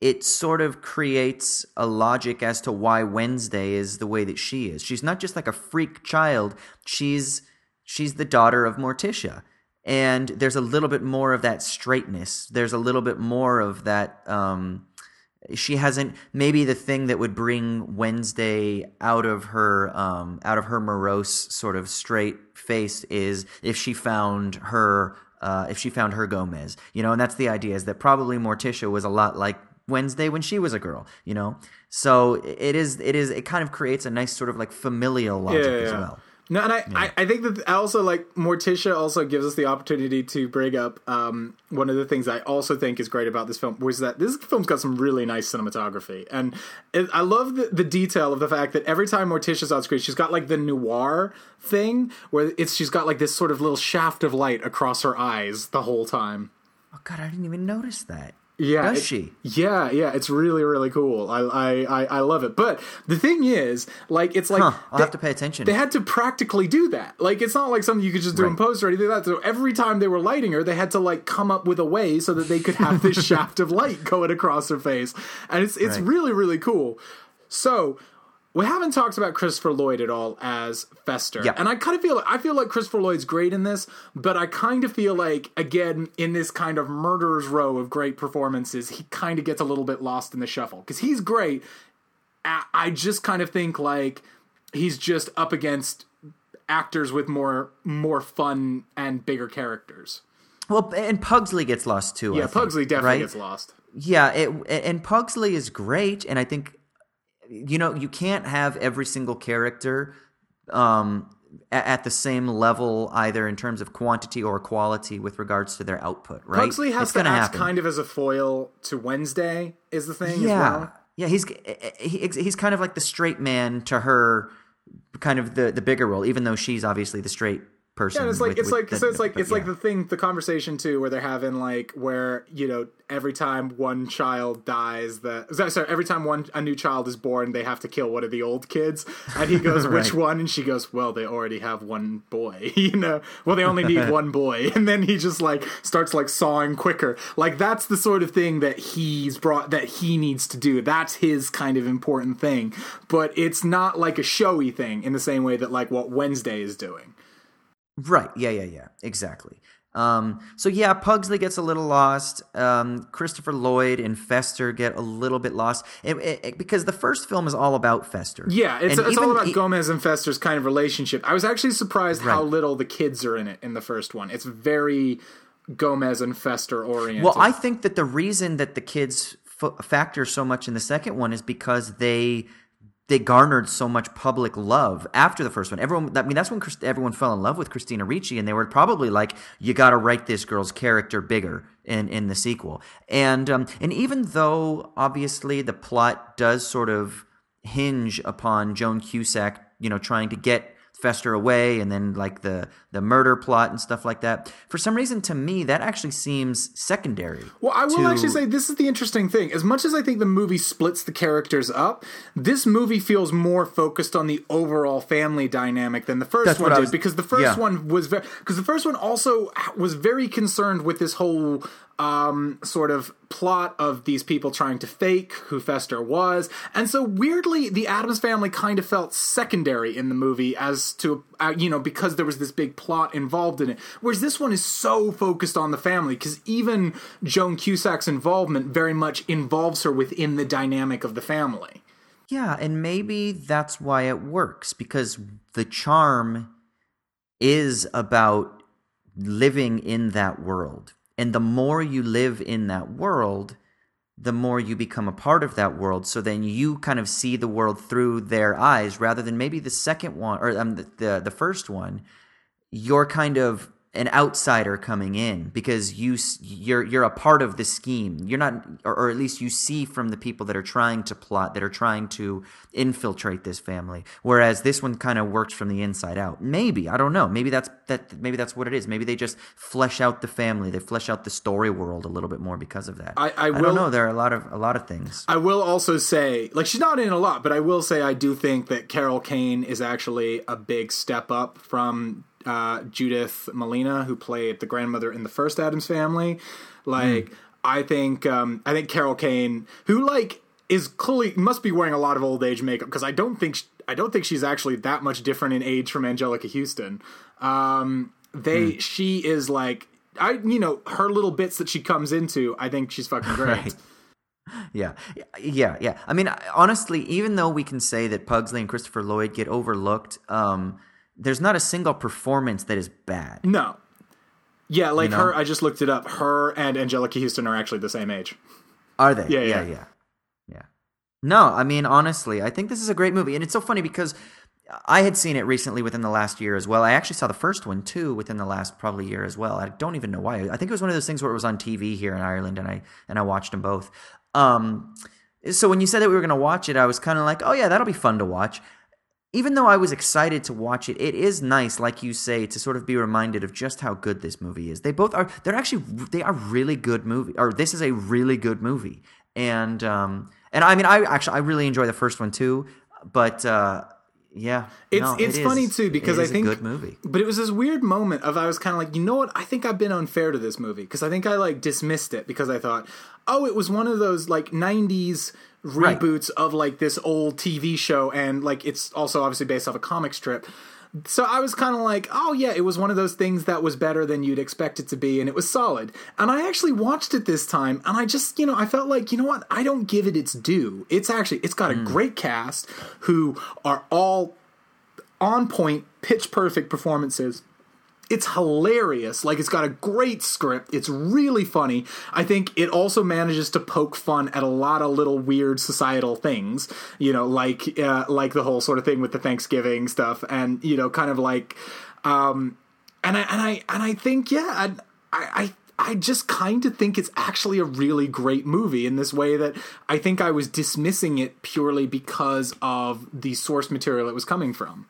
it sort of creates a logic as to why Wednesday is the way that she is. She's not just like a freak child. She's she's the daughter of Morticia. And there's a little bit more of that straightness. There's a little bit more of that um she hasn't maybe the thing that would bring Wednesday out of her um out of her morose sort of straight face is if she found her uh if she found her Gomez you know and that's the idea is that probably Morticia was a lot like Wednesday when she was a girl you know? So it is it is it kind of creates a nice sort of like familial logic as well No, and I, I, I think that also like Morticia also gives us the opportunity to bring up um, one of the things I also think is great about this film was that this film's got some really nice cinematography, and it, I love the, the detail of the fact that every time Morticia's on screen, she's got like the noir thing where it's she's got like this sort of little shaft of light across her eyes the whole time. oh god I didn't even notice that Yeah, does it- she Yeah, yeah, it's really really cool. I I I, I love it. But the thing is, like, it's like Huh, they- have to pay attention. They had to practically do that. Like, it's not like something you could just do in post or anything like that. So every time they were lighting her, they had to like come up with a way so that they could have this shaft of light going across her face, and it's it's Right. really really cool. So. We haven't talked about Christopher Lloyd at all as Fester, Yeah. and I kind of feel I feel like Christopher Lloyd's great in this, but I kind of feel like again in this kind of murderer's row of great performances, he kind of gets a little bit lost in the shuffle because he's great. I just kind of think like he's just up against actors with more more fun and bigger characters. well and Pugsley gets lost too Yeah, think, Pugsley definitely right? gets lost. Yeah, it, and Pugsley is great, and I think you know you can't have every single character um, at the same level either in terms of quantity or quality with regards to their output. Right? Pugsley has It's to act happen. kind of as a foil to Wednesday is the thing yeah, as well. yeah. He's eh, eh, eh, he, he's kind of like the straight man to her, kind of the the bigger role, even though she's obviously the straight person. Yeah, it's like with- it's with like the- so it's like but it's like the thing the conversation too where they're having like where you know every time one child dies that sorry, sorry every time one a new child is born they have to kill one of the old kids. And he goes which one? And she goes well they already have one boy you know? Well they only need one boy. And then he just like starts like sawing quicker. Like that's the sort of thing that he's brought that he needs to do. That's his kind of important thing. But it's not like a showy thing in the same way that like what Wednesday is doing Right. Yeah, yeah, yeah. Exactly. Um, so yeah, Pugsley gets a little lost. Um, Christopher Lloyd and Fester get a little bit lost It- it- it- because the first film is all about Fester. Yeah, it's, it's all about Gomez and Fester's kind of relationship. I was actually surprised how little the kids are in it in the first one. It's very Gomez and Fester oriented. Well, I think that the reason that the kids f- factor so much in the second one is because they they garnered so much public love after the first one. Everyone, I mean, that's when Christ- everyone fell in love with Christina Ricci, and they were probably like, "You got to write this girl's character bigger in in the sequel." And um, and even though obviously the plot does sort of hinge upon Joan Cusack, you know, trying to get Fester away, and then like the the murder plot and stuff like that. For some reason, to me, that actually seems secondary. Well, I will to- actually say this is the interesting thing. As much as I think the movie splits the characters up, this movie feels more focused on the overall family dynamic than the first That's one did. was- because the first yeah. one was very because the first one also was very concerned with this whole um, sort of plot of these people trying to fake who Fester was, and so weirdly, the Addams family kind of felt secondary in the movie as to uh, you know because there was this big plot involved in it. Whereas this one is so focused on the family because even Joan Cusack's involvement very much involves her within the dynamic of the family. Yeah, and maybe that's why it works because the charm is about living in that world. And the more you live in that world, the more you become a part of that world. So then you kind of see the world through their eyes rather than maybe the second one or um, the, the the first one. You're kind of an outsider coming in because you you're you're a part of the scheme. You're not, or, or at least you see from the people that are trying to plot, that are trying to infiltrate this family. Whereas this one kind of works from the inside out. Maybe I don't know. Maybe that's that. Maybe that's what it is. Maybe they just flesh out the family. They flesh out the story world a little bit more because of that. I- I will- don't know. There are a lot of a lot of things. I will also say, like, she's not in a lot, but I will say I do think that Carol Kane is actually a big step up from uh, Judith Malina, who played the grandmother in the first Addams Family. Like, I think, um, I think Carol Kane, who like is clearly must be wearing a lot of old age makeup because I don't think sh I don't think she's actually that much different in age from Anjelica Huston. Um, they, she is like. I, you know, her little bits that she comes into, I think she's fucking great. Right. Yeah, yeah, yeah. I mean, honestly, even though we can say that Pugsley and Christopher Lloyd get overlooked, um, there's not a single performance that is bad. No. Yeah, like know? her. I just looked it up. Her and Anjelica Huston are actually the same age. Are they? Yeah, yeah, yeah. yeah, yeah. No, I mean, honestly, I think this is a great movie, and it's so funny because I had seen it recently within the last year as well. I actually saw the first one too within the last probably year as well. I don't even know why. I think it was one of those things where it was on TV here in Ireland, and I and I watched them both. Um, so when you said that we were going to watch it, I was kind of like, oh yeah, that'll be fun to watch. Even though I was excited to watch it, it is nice, like you say, to sort of be reminded of just how good this movie is. They both are. They're actually they are really good movie. Or this is a really good movie. And um and I mean I actually I really enjoy the first one too. But uh yeah, It's no, it's it funny is- too because I think a good movie. But it was this weird moment of I was kind of like, you know what? I think I've been unfair to this movie because I think I like dismissed it because I thought, oh, it was one of those like '90s Right. reboots of like this old TV show, and like it's also obviously based off a comic strip. So I was kind of like, oh yeah, it was one of those things that was better than you'd expect it to be, and it was solid. And I actually watched it this time, and I just, you know, I felt like, you know what? I don't give it its due. It's actually, it's got a hmm. great cast who are all on point, pitch perfect performances. It's hilarious. Like it's got a great script. It's really funny. I think it also manages to poke fun at a lot of little weird societal things. You know, like uh, like the whole sort of thing with the Thanksgiving stuff, and you know, kind of like, um, and I and I and I think yeah, I I. I just kind of think it's actually a really great movie in this way that I think I was dismissing it purely because of the source material it was coming from.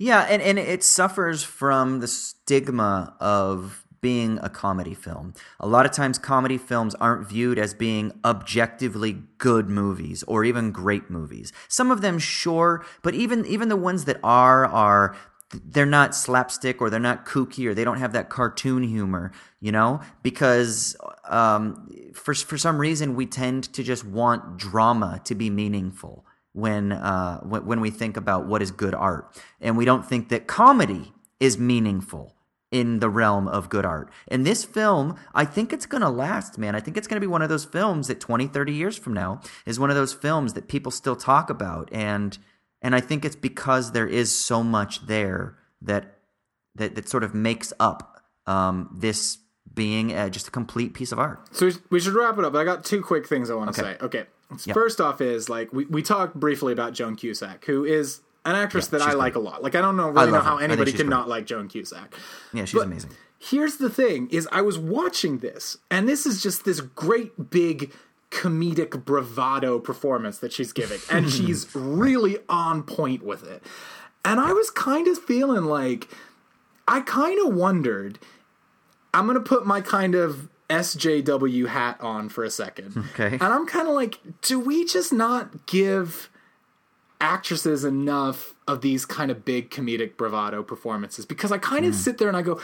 Yeah, and, and it suffers from the stigma of being a comedy film. A lot of times, comedy films aren't viewed as being objectively good movies or even great movies. Some of them, sure, but even even the ones that are are they're not slapstick or they're not kooky or they don't have that cartoon humor, you know, because um, for for some reason we tend to just want drama to be meaningful when uh, when, when we think about what is good art, and we don't think that comedy is meaningful in the realm of good art. And this film, I think it's going to last, man. I think it's going to be one of those films that 20, 30 years from now is one of those films that people still talk about and and I think it's because there is so much there that that that sort of makes up um, this being uh, just a complete piece of art. So we- we should wrap it up. I got two quick things I want to Okay. say. Okay. Yeah. First off is like we, we talked briefly about Joan Cusack, who is an actress Yeah, that I like great. a lot. Like I don't know really know how her. Anybody can great. not like Joan Cusack. Yeah, she's But amazing. Here's the thing is I was watching this and this is just this great big comedic bravado performance that she's giving and she's really on point with it. And I was kind of feeling like I kind of wondered I'm going to put my kind of SJW hat on for a second. Okay. And I'm kind of like do we just not give actresses enough of these kind of big comedic bravado performances? Because I kind of hmm. sit there and I go,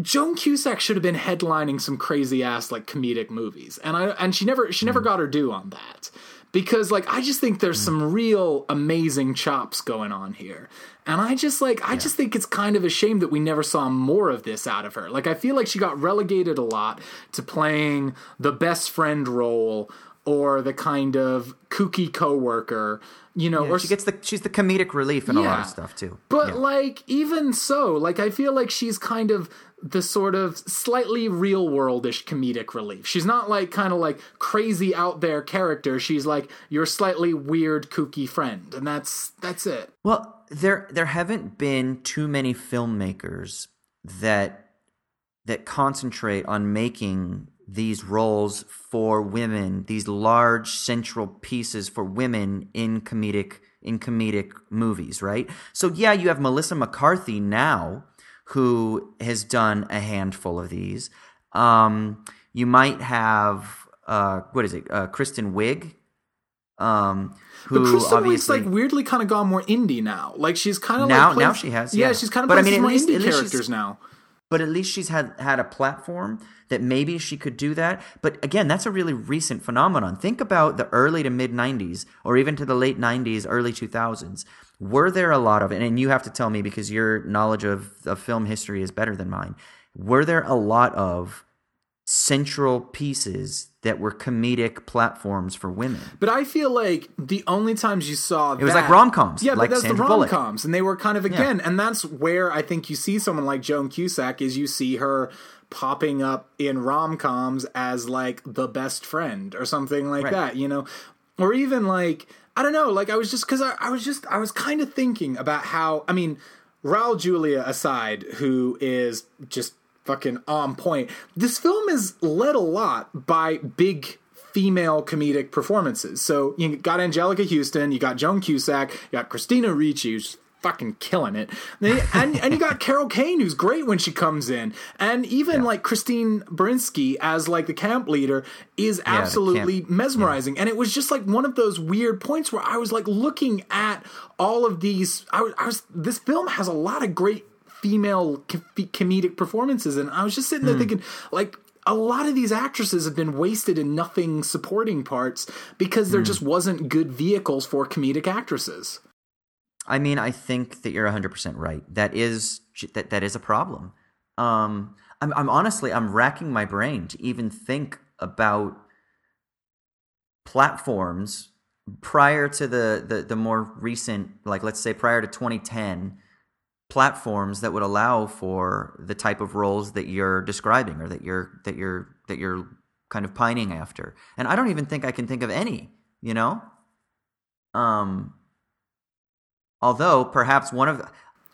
Joan Cusack should have been headlining some crazy ass like comedic movies, and I and she never she never hmm. got her due on that because like I just think there's some real amazing chops going on here, and I just like I just think it's kind of a shame that we never saw more of this out of her. Like I feel like she got relegated a lot to playing the best friend role or the kind of kooky coworker, you know, Yeah, or she gets the she's the comedic relief in a lot of stuff too. but Yeah. like even so, like I feel like she's kind of the sort of slightly real worldish comedic relief. She's not like kind of like crazy out there character. She's like your slightly weird kooky friend, and that's that's it. Well, there there haven't been too many filmmakers that that concentrate on making these roles for women, these large central pieces for women in comedic in comedic movies, right? So yeah, you have Melissa McCarthy now who has done a handful of these. Um, you might have uh, what is it? Uh, Kristen Wiig um, who But Kristen Wiig's like weirdly kind of gone more indie now. Like she's kind of Now- like plays- now she has, yeah, yeah. she's kind of But I mean, at more least- indie characters now. But at least she's had had a platform that maybe she could do that. But again, that's a really recent phenomenon. Think about the early to mid '90s, or even to the late '90s, early 2000s. Were there a lot of, and you have to tell me because your knowledge of, of film history is better than mine. Were there a lot of central pieces that were comedic platforms for women? But I feel like the only times you saw It was like rom-coms, Yeah, like but that's Sandra the rom coms, and they were kind of again, and that's where I think you see someone like Joan Cusack is you see her popping up in rom coms as like the best friend or something like Right. that, you know, or even like I don't know, like I was just because I, I was just I was kind of thinking about how I mean, Raul Julia aside, who is just fucking on point. This film is led a lot by big female comedic performances. So you got Anjelica Huston, you got Joan Cusack, you got Christina Ricci, who's fucking killing it, and and, and you got Carol Kane, who's great when she comes in, and even like Christine Baranski as like the camp leader is absolutely camp- mesmerizing. And it was just like one of those weird points where I was like looking at all of these. I was, I was this film has a lot of great female co- comedic performances, and I was just sitting there thinking like. A lot of these actresses have been wasted in nothing supporting parts because there just wasn't good vehicles for comedic actresses. I mean, I think that you're 100% right. That is that that is a problem. Um I'm I'm honestly I'm racking my brain to even think about platforms prior to the the, the more recent like let's say prior to 2010 platforms that would allow for the type of roles that you're describing or that you're that you're that you're kind of pining after. And I don't even think I can think of any, you know? Um although perhaps one of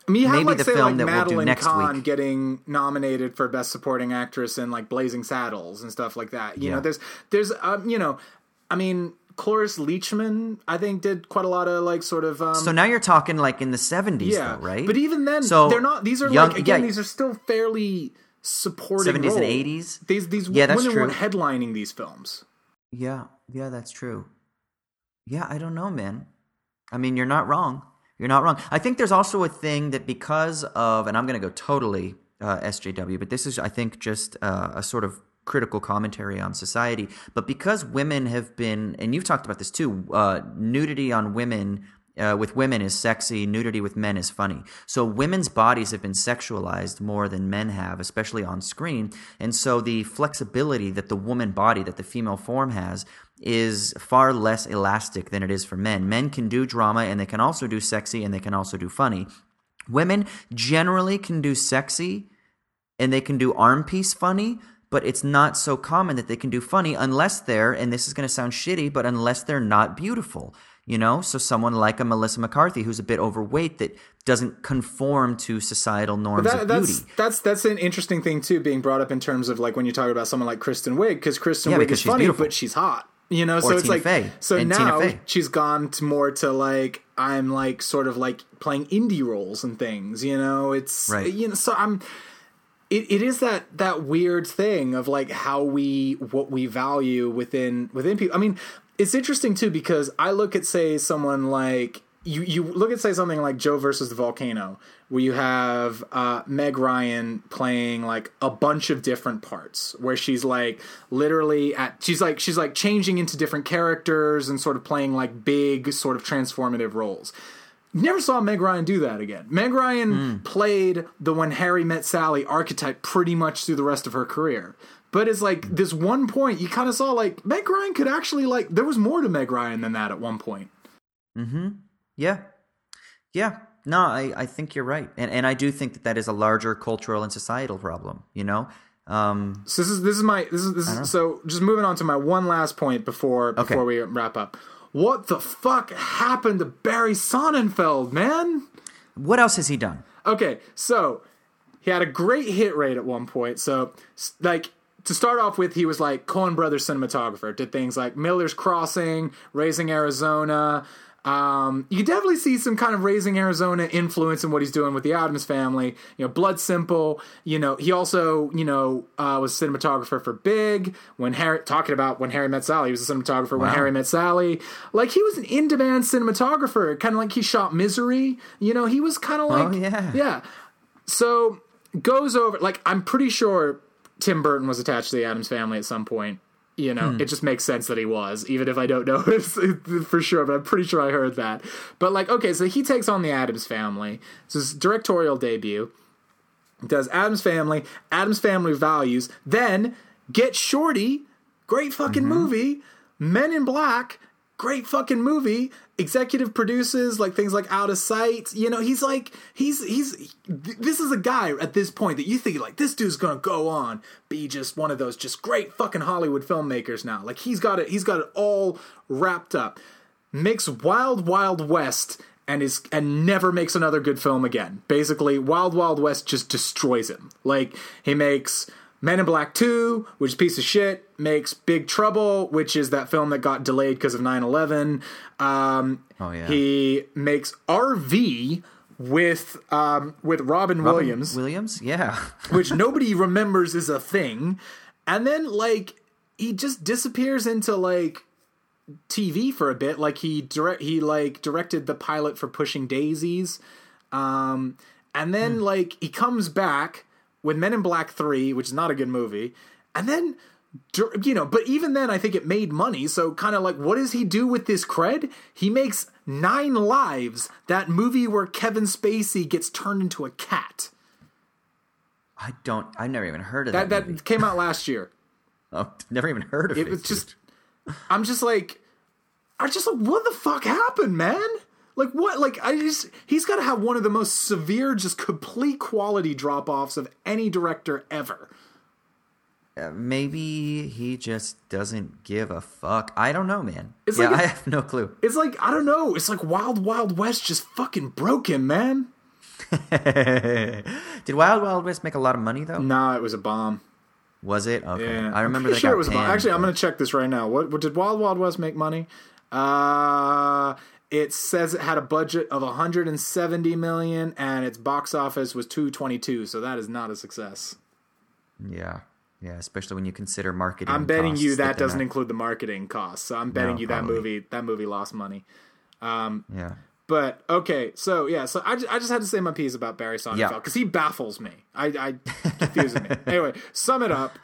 I mean, Maybe like the say film like that we'll do Madeline next Kahn week. getting nominated for best supporting actress in like Blazing Saddles and stuff like that. You Yeah. know, there's there's um, you know, I mean, Cloris Leachman, I think, did quite a lot of like sort of. Um, So now you're talking like in the 70s, yeah, though, right? But even then, So they're not. These are young- like again, yeah. these are still fairly supporting 70s and 80s? These these Yeah, women true. weren't headlining these films. Yeah, yeah, that's true. Yeah, I don't know, man. I mean, you're not wrong. You're not wrong. I think there's also a thing that because of, and I'm going to go totally uh, SJW, but this is, I think, just uh, a sort of critical commentary on society. But because women have been, and you've talked about this too, uh, nudity on women. Uh, with women is sexy, nudity with men is funny. So women's bodies have been sexualized more than men have, especially on screen. And so the flexibility that the woman body, that the female form has, is far less elastic than it is for men. Men can do drama and they can also do sexy and they can also do funny. Women generally can do sexy and they can do arm piece funny, but it's not so common that they can do funny unless they're, and this is going to sound shitty, but unless they're not beautiful. You know, so someone like a Melissa McCarthy who's a bit overweight that doesn't conform to societal norms That, of that's beauty. that's that's an interesting thing too, being brought up in terms of like when you talk about someone like Kristen Wiig, because Kristen Yeah, Wiig is funny, beautiful. but she's hot. You know, so Or it's like Fey. so now she's gone to more to like I'm like sort of like playing indie roles and things. You know, it's Right. You know, so I'm. It, it is that that weird thing of like how we what we value within within people. I mean, it's interesting too because I look at say someone like you you look at say something like Joe versus the volcano where you have uh, Meg Ryan playing like a bunch of different parts where she's like literally at she's like she's like changing into different characters and sort of playing like big sort of transformative roles. Never saw Meg Ryan do that again. Meg Ryan played the When Harry Met Sally archetype pretty much through the rest of her career. But it's like this one point you kind of saw like Meg Ryan could actually like there was more to Meg Ryan than that at one point. Mhm. Yeah. Yeah. No, I, I think you're right. And and I do think that that is a larger cultural and societal problem, you know? Um, So this is this is my this is this is so just moving on to my one last point before Okay. before we wrap up. What the fuck happened to Barry Sonnenfeld, man? what else has he done? Okay, so he had a great hit rate at one point. So, like, to start off with, he was like Coen Brothers cinematographer. Did things like Miller's Crossing, Raising Arizona. Um, you can definitely see some kind of Raising Arizona influence in what he's doing with the Addams Family. You know, Blood Simple. You know, he also you know uh, was cinematographer for Big. When Harry talking about when Harry met Sally, he was a cinematographer when Harry met Sally. Like he was an in-demand cinematographer, kind of like he shot Misery. You know, he was kind of like Oh, yeah. yeah. So goes over like I'm pretty sure Tim Burton was attached to the Addams family at some point. You know, Hmm. it just makes sense that he was, even if I don't know for sure, but I'm pretty sure I heard that. But like, okay, so he takes on the Addams family. It's his directorial debut. Does Addams family, Addams family values, then Get Shorty, great fucking Mm-hmm. movie. Men in Black, great fucking movie. Executive produces like things like Out of Sight. You know, he's like he's he's th- this is a guy at this point that you think like this dude's gonna go on be just one of those just great fucking Hollywood filmmakers now. Like he's got it he's got it all wrapped up. Makes Wild Wild West and is and never makes another good film again. Basically, Wild Wild West just destroys him. Like he makes Men in Black 2, which is a piece of shit, makes Big Trouble, which is that film that got delayed because of 9/11. Um, Oh, yeah. He makes RV with um, with Robin, Williams Williams? Yeah. which nobody remembers is a thing. And then like he just disappears into like TV for a bit. Like he direct he like directed the pilot for Pushing Daisies. Um and then like he comes back with Men in Black 3, which is not a good movie. And then you know, but even then I think it made money. So kind of like what does he do with this cred? He makes 9 Lives, that movie where Kevin Spacey gets turned into a cat. I don't, I've never even heard of That that. that came out last year. Oh, never even heard of it. It was just I'm just like I just like what the fuck happened, man? Like what like I just he's got to have one of the most severe just complete quality drop-offs of any director ever. Uh, maybe he just doesn't give a fuck. I don't know, man. It's yeah, like I have no clue. It's like I don't know, it's like Wild Wild West just fucking broke him, man. Did Wild Wild West make a lot of money though? Nah, it was a bomb. Was it? Okay. Yeah, I remember that. sure it was. panned, Actually, I'm going to check this right now. What, what did Wild Wild West make money? Uh, it says it had a budget of 170 million, and its box office was 222. So that is not a success. Yeah. Yeah, especially when you consider marketing. I'm betting you that they're doesn't not- include the marketing costs. So I'm betting No, you that probably. movie that movie lost money. Um, yeah. But okay, so yeah, so I just, I just had to say my piece about Barry Sonnenfeld Yeah. because he baffles me. I, I confuses me. Anyway, sum it up.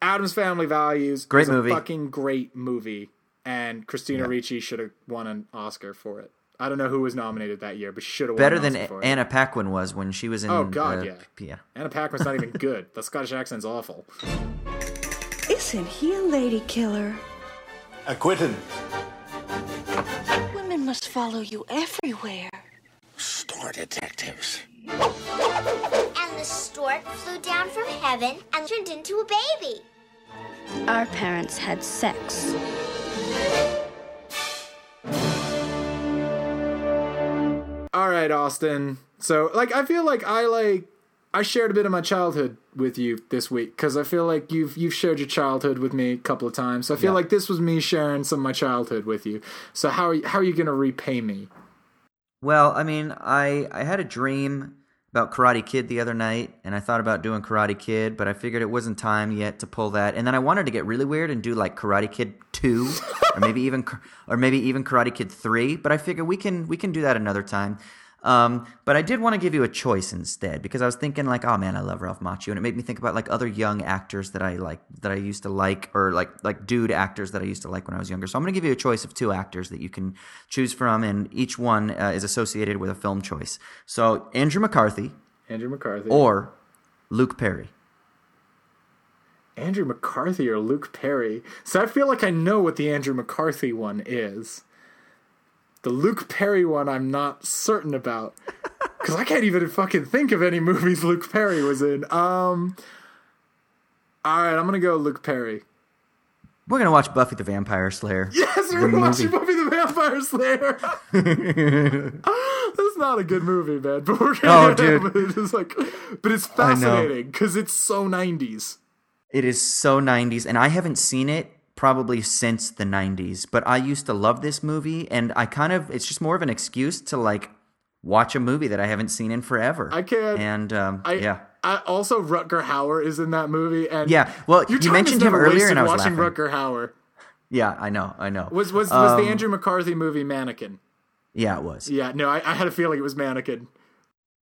Addams Family Values Great is movie. a fucking great movie, and Christina Yeah. Ricci should have won an Oscar for it. I don't know who was nominated that year, but she should have Better won an than Oscar for it. Anna Paquin was when she was in. Oh, God, uh, yeah. Yeah. Anna Paquin's not even good. The Scottish accent's awful. Isn't he a lady killer? Acquitted. Women must follow you everywhere. Store detectives. And the stork flew down from heaven and turned into a baby. Our parents had sex. All right, Austin. So, like, I feel like I like I shared a bit of my childhood with you this week because I feel like you've you've shared your childhood with me a couple of times. So I feel Yeah. like this was me sharing some of my childhood with you. So how are you, how are you going to repay me? Well, I mean, I I had a dream about Karate Kid the other night, and I thought about doing Karate Kid, but I figured it wasn't time yet to pull that. And then I wanted to get really weird and do like Karate Kid two, or maybe even or maybe even Karate Kid three. But I figure we can we can do that another time. Um, but I did want to give you a choice instead because I was thinking like, oh man, I love Ralph Macchio, and it made me think about like other young actors that I like that I used to like, or like like dude actors that I used to like when I was younger. So I'm going to give you a choice of two actors that you can choose from, and each one uh, is associated with a film choice. So Andrew McCarthy Andrew McCarthy. or Luke Perry. Andrew McCarthy or Luke Perry. So I feel like I know what the Andrew McCarthy one is. The Luke Perry one I'm not certain about. Cuz I can't even fucking think of any movies Luke Perry was in. Um All right, I'm going to go Luke Perry. We're gonna watch Buffy the Vampire Slayer. Yes, we're watching. Buffy the Vampire Slayer. That's not a good movie, man. But we're gonna Oh, dude. it's like, but it's fascinating because it's so '90s. It is so 90s, and I haven't seen it probably since the 90s, but I used to love this movie, and I kind of, it's just more of an excuse to like watch a movie that I haven't seen in forever. I can't- And um, I, yeah. I also Rutger Hauer is in that movie, and Yeah, well, you mentioned him earlier, and I was watching laughing. Rutger Hauer. Yeah, I know, I know. Was was was the Um, Andrew McCarthy movie Mannequin? Yeah, it was. Yeah, no, I, I had a feeling it was Mannequin.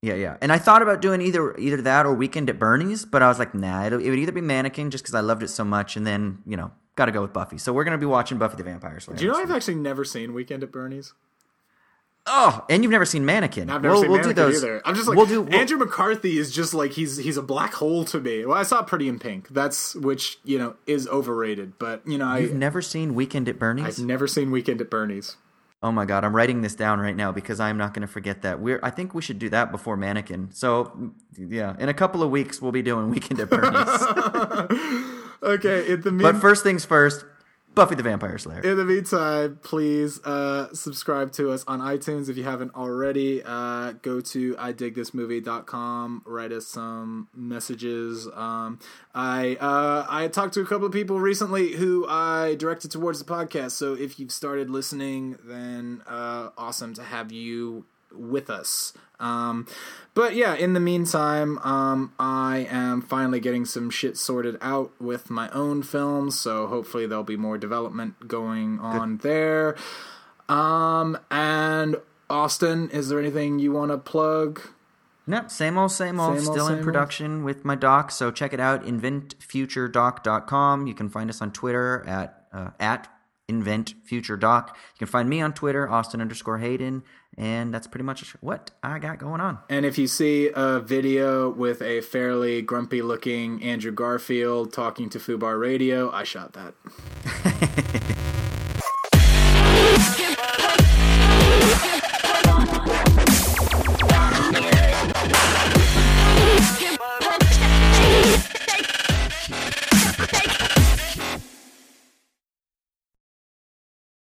Yeah, yeah. And I thought about doing either either that or Weekend at Bernie's, but I was like, nah, it would either be Mannequin just because I loved it so much, and then you know, got to go with Buffy. So we're gonna be watching Buffy the Vampire Slayer. Do you know I've actually never seen Weekend at Bernie's? Oh, and you've never seen Mannequin. I've never we'll, seen we'll Mannequin do those. either. I'm just like we'll do, Andrew McCarthy is just like he's he's a black hole to me. Well, I saw Pretty in Pink. That's which you know is overrated, but you know I You've I never seen Weekend at Bernie's? I've never seen Weekend at Bernie's. Oh my god, I'm writing this down right now because I'm not going to forget that. We're I think we should do that before Mannequin. So yeah, in a couple of weeks we'll be doing Weekend at Bernie's. Okay, in the mean, but first things first, Buffy the Vampire Slayer. in the meantime, please uh, subscribe to us on iTunes if you haven't already. Uh, go to idigthismovie.com, write us some messages. Um, I uh, I talked to a couple of people recently who I directed towards the podcast. So if you've started listening, then uh, awesome to have you with us. Um, but yeah, in the meantime, um, I am finally getting some shit sorted out with my own films, so hopefully there'll be more development going on there. Um, and Austin, is there anything you want to plug? Nope, same old, same old. Same Still same in old. production with my doc. So check it out, inventfuturedoc.com. You can find us on Twitter at uh, at inventfuturedoc. You can find me on Twitter, Austin underscore Hayden, and that's pretty much what I got going on. And if you see a video with a fairly grumpy looking Andrew Garfield talking to Fubar Radio, I shot that.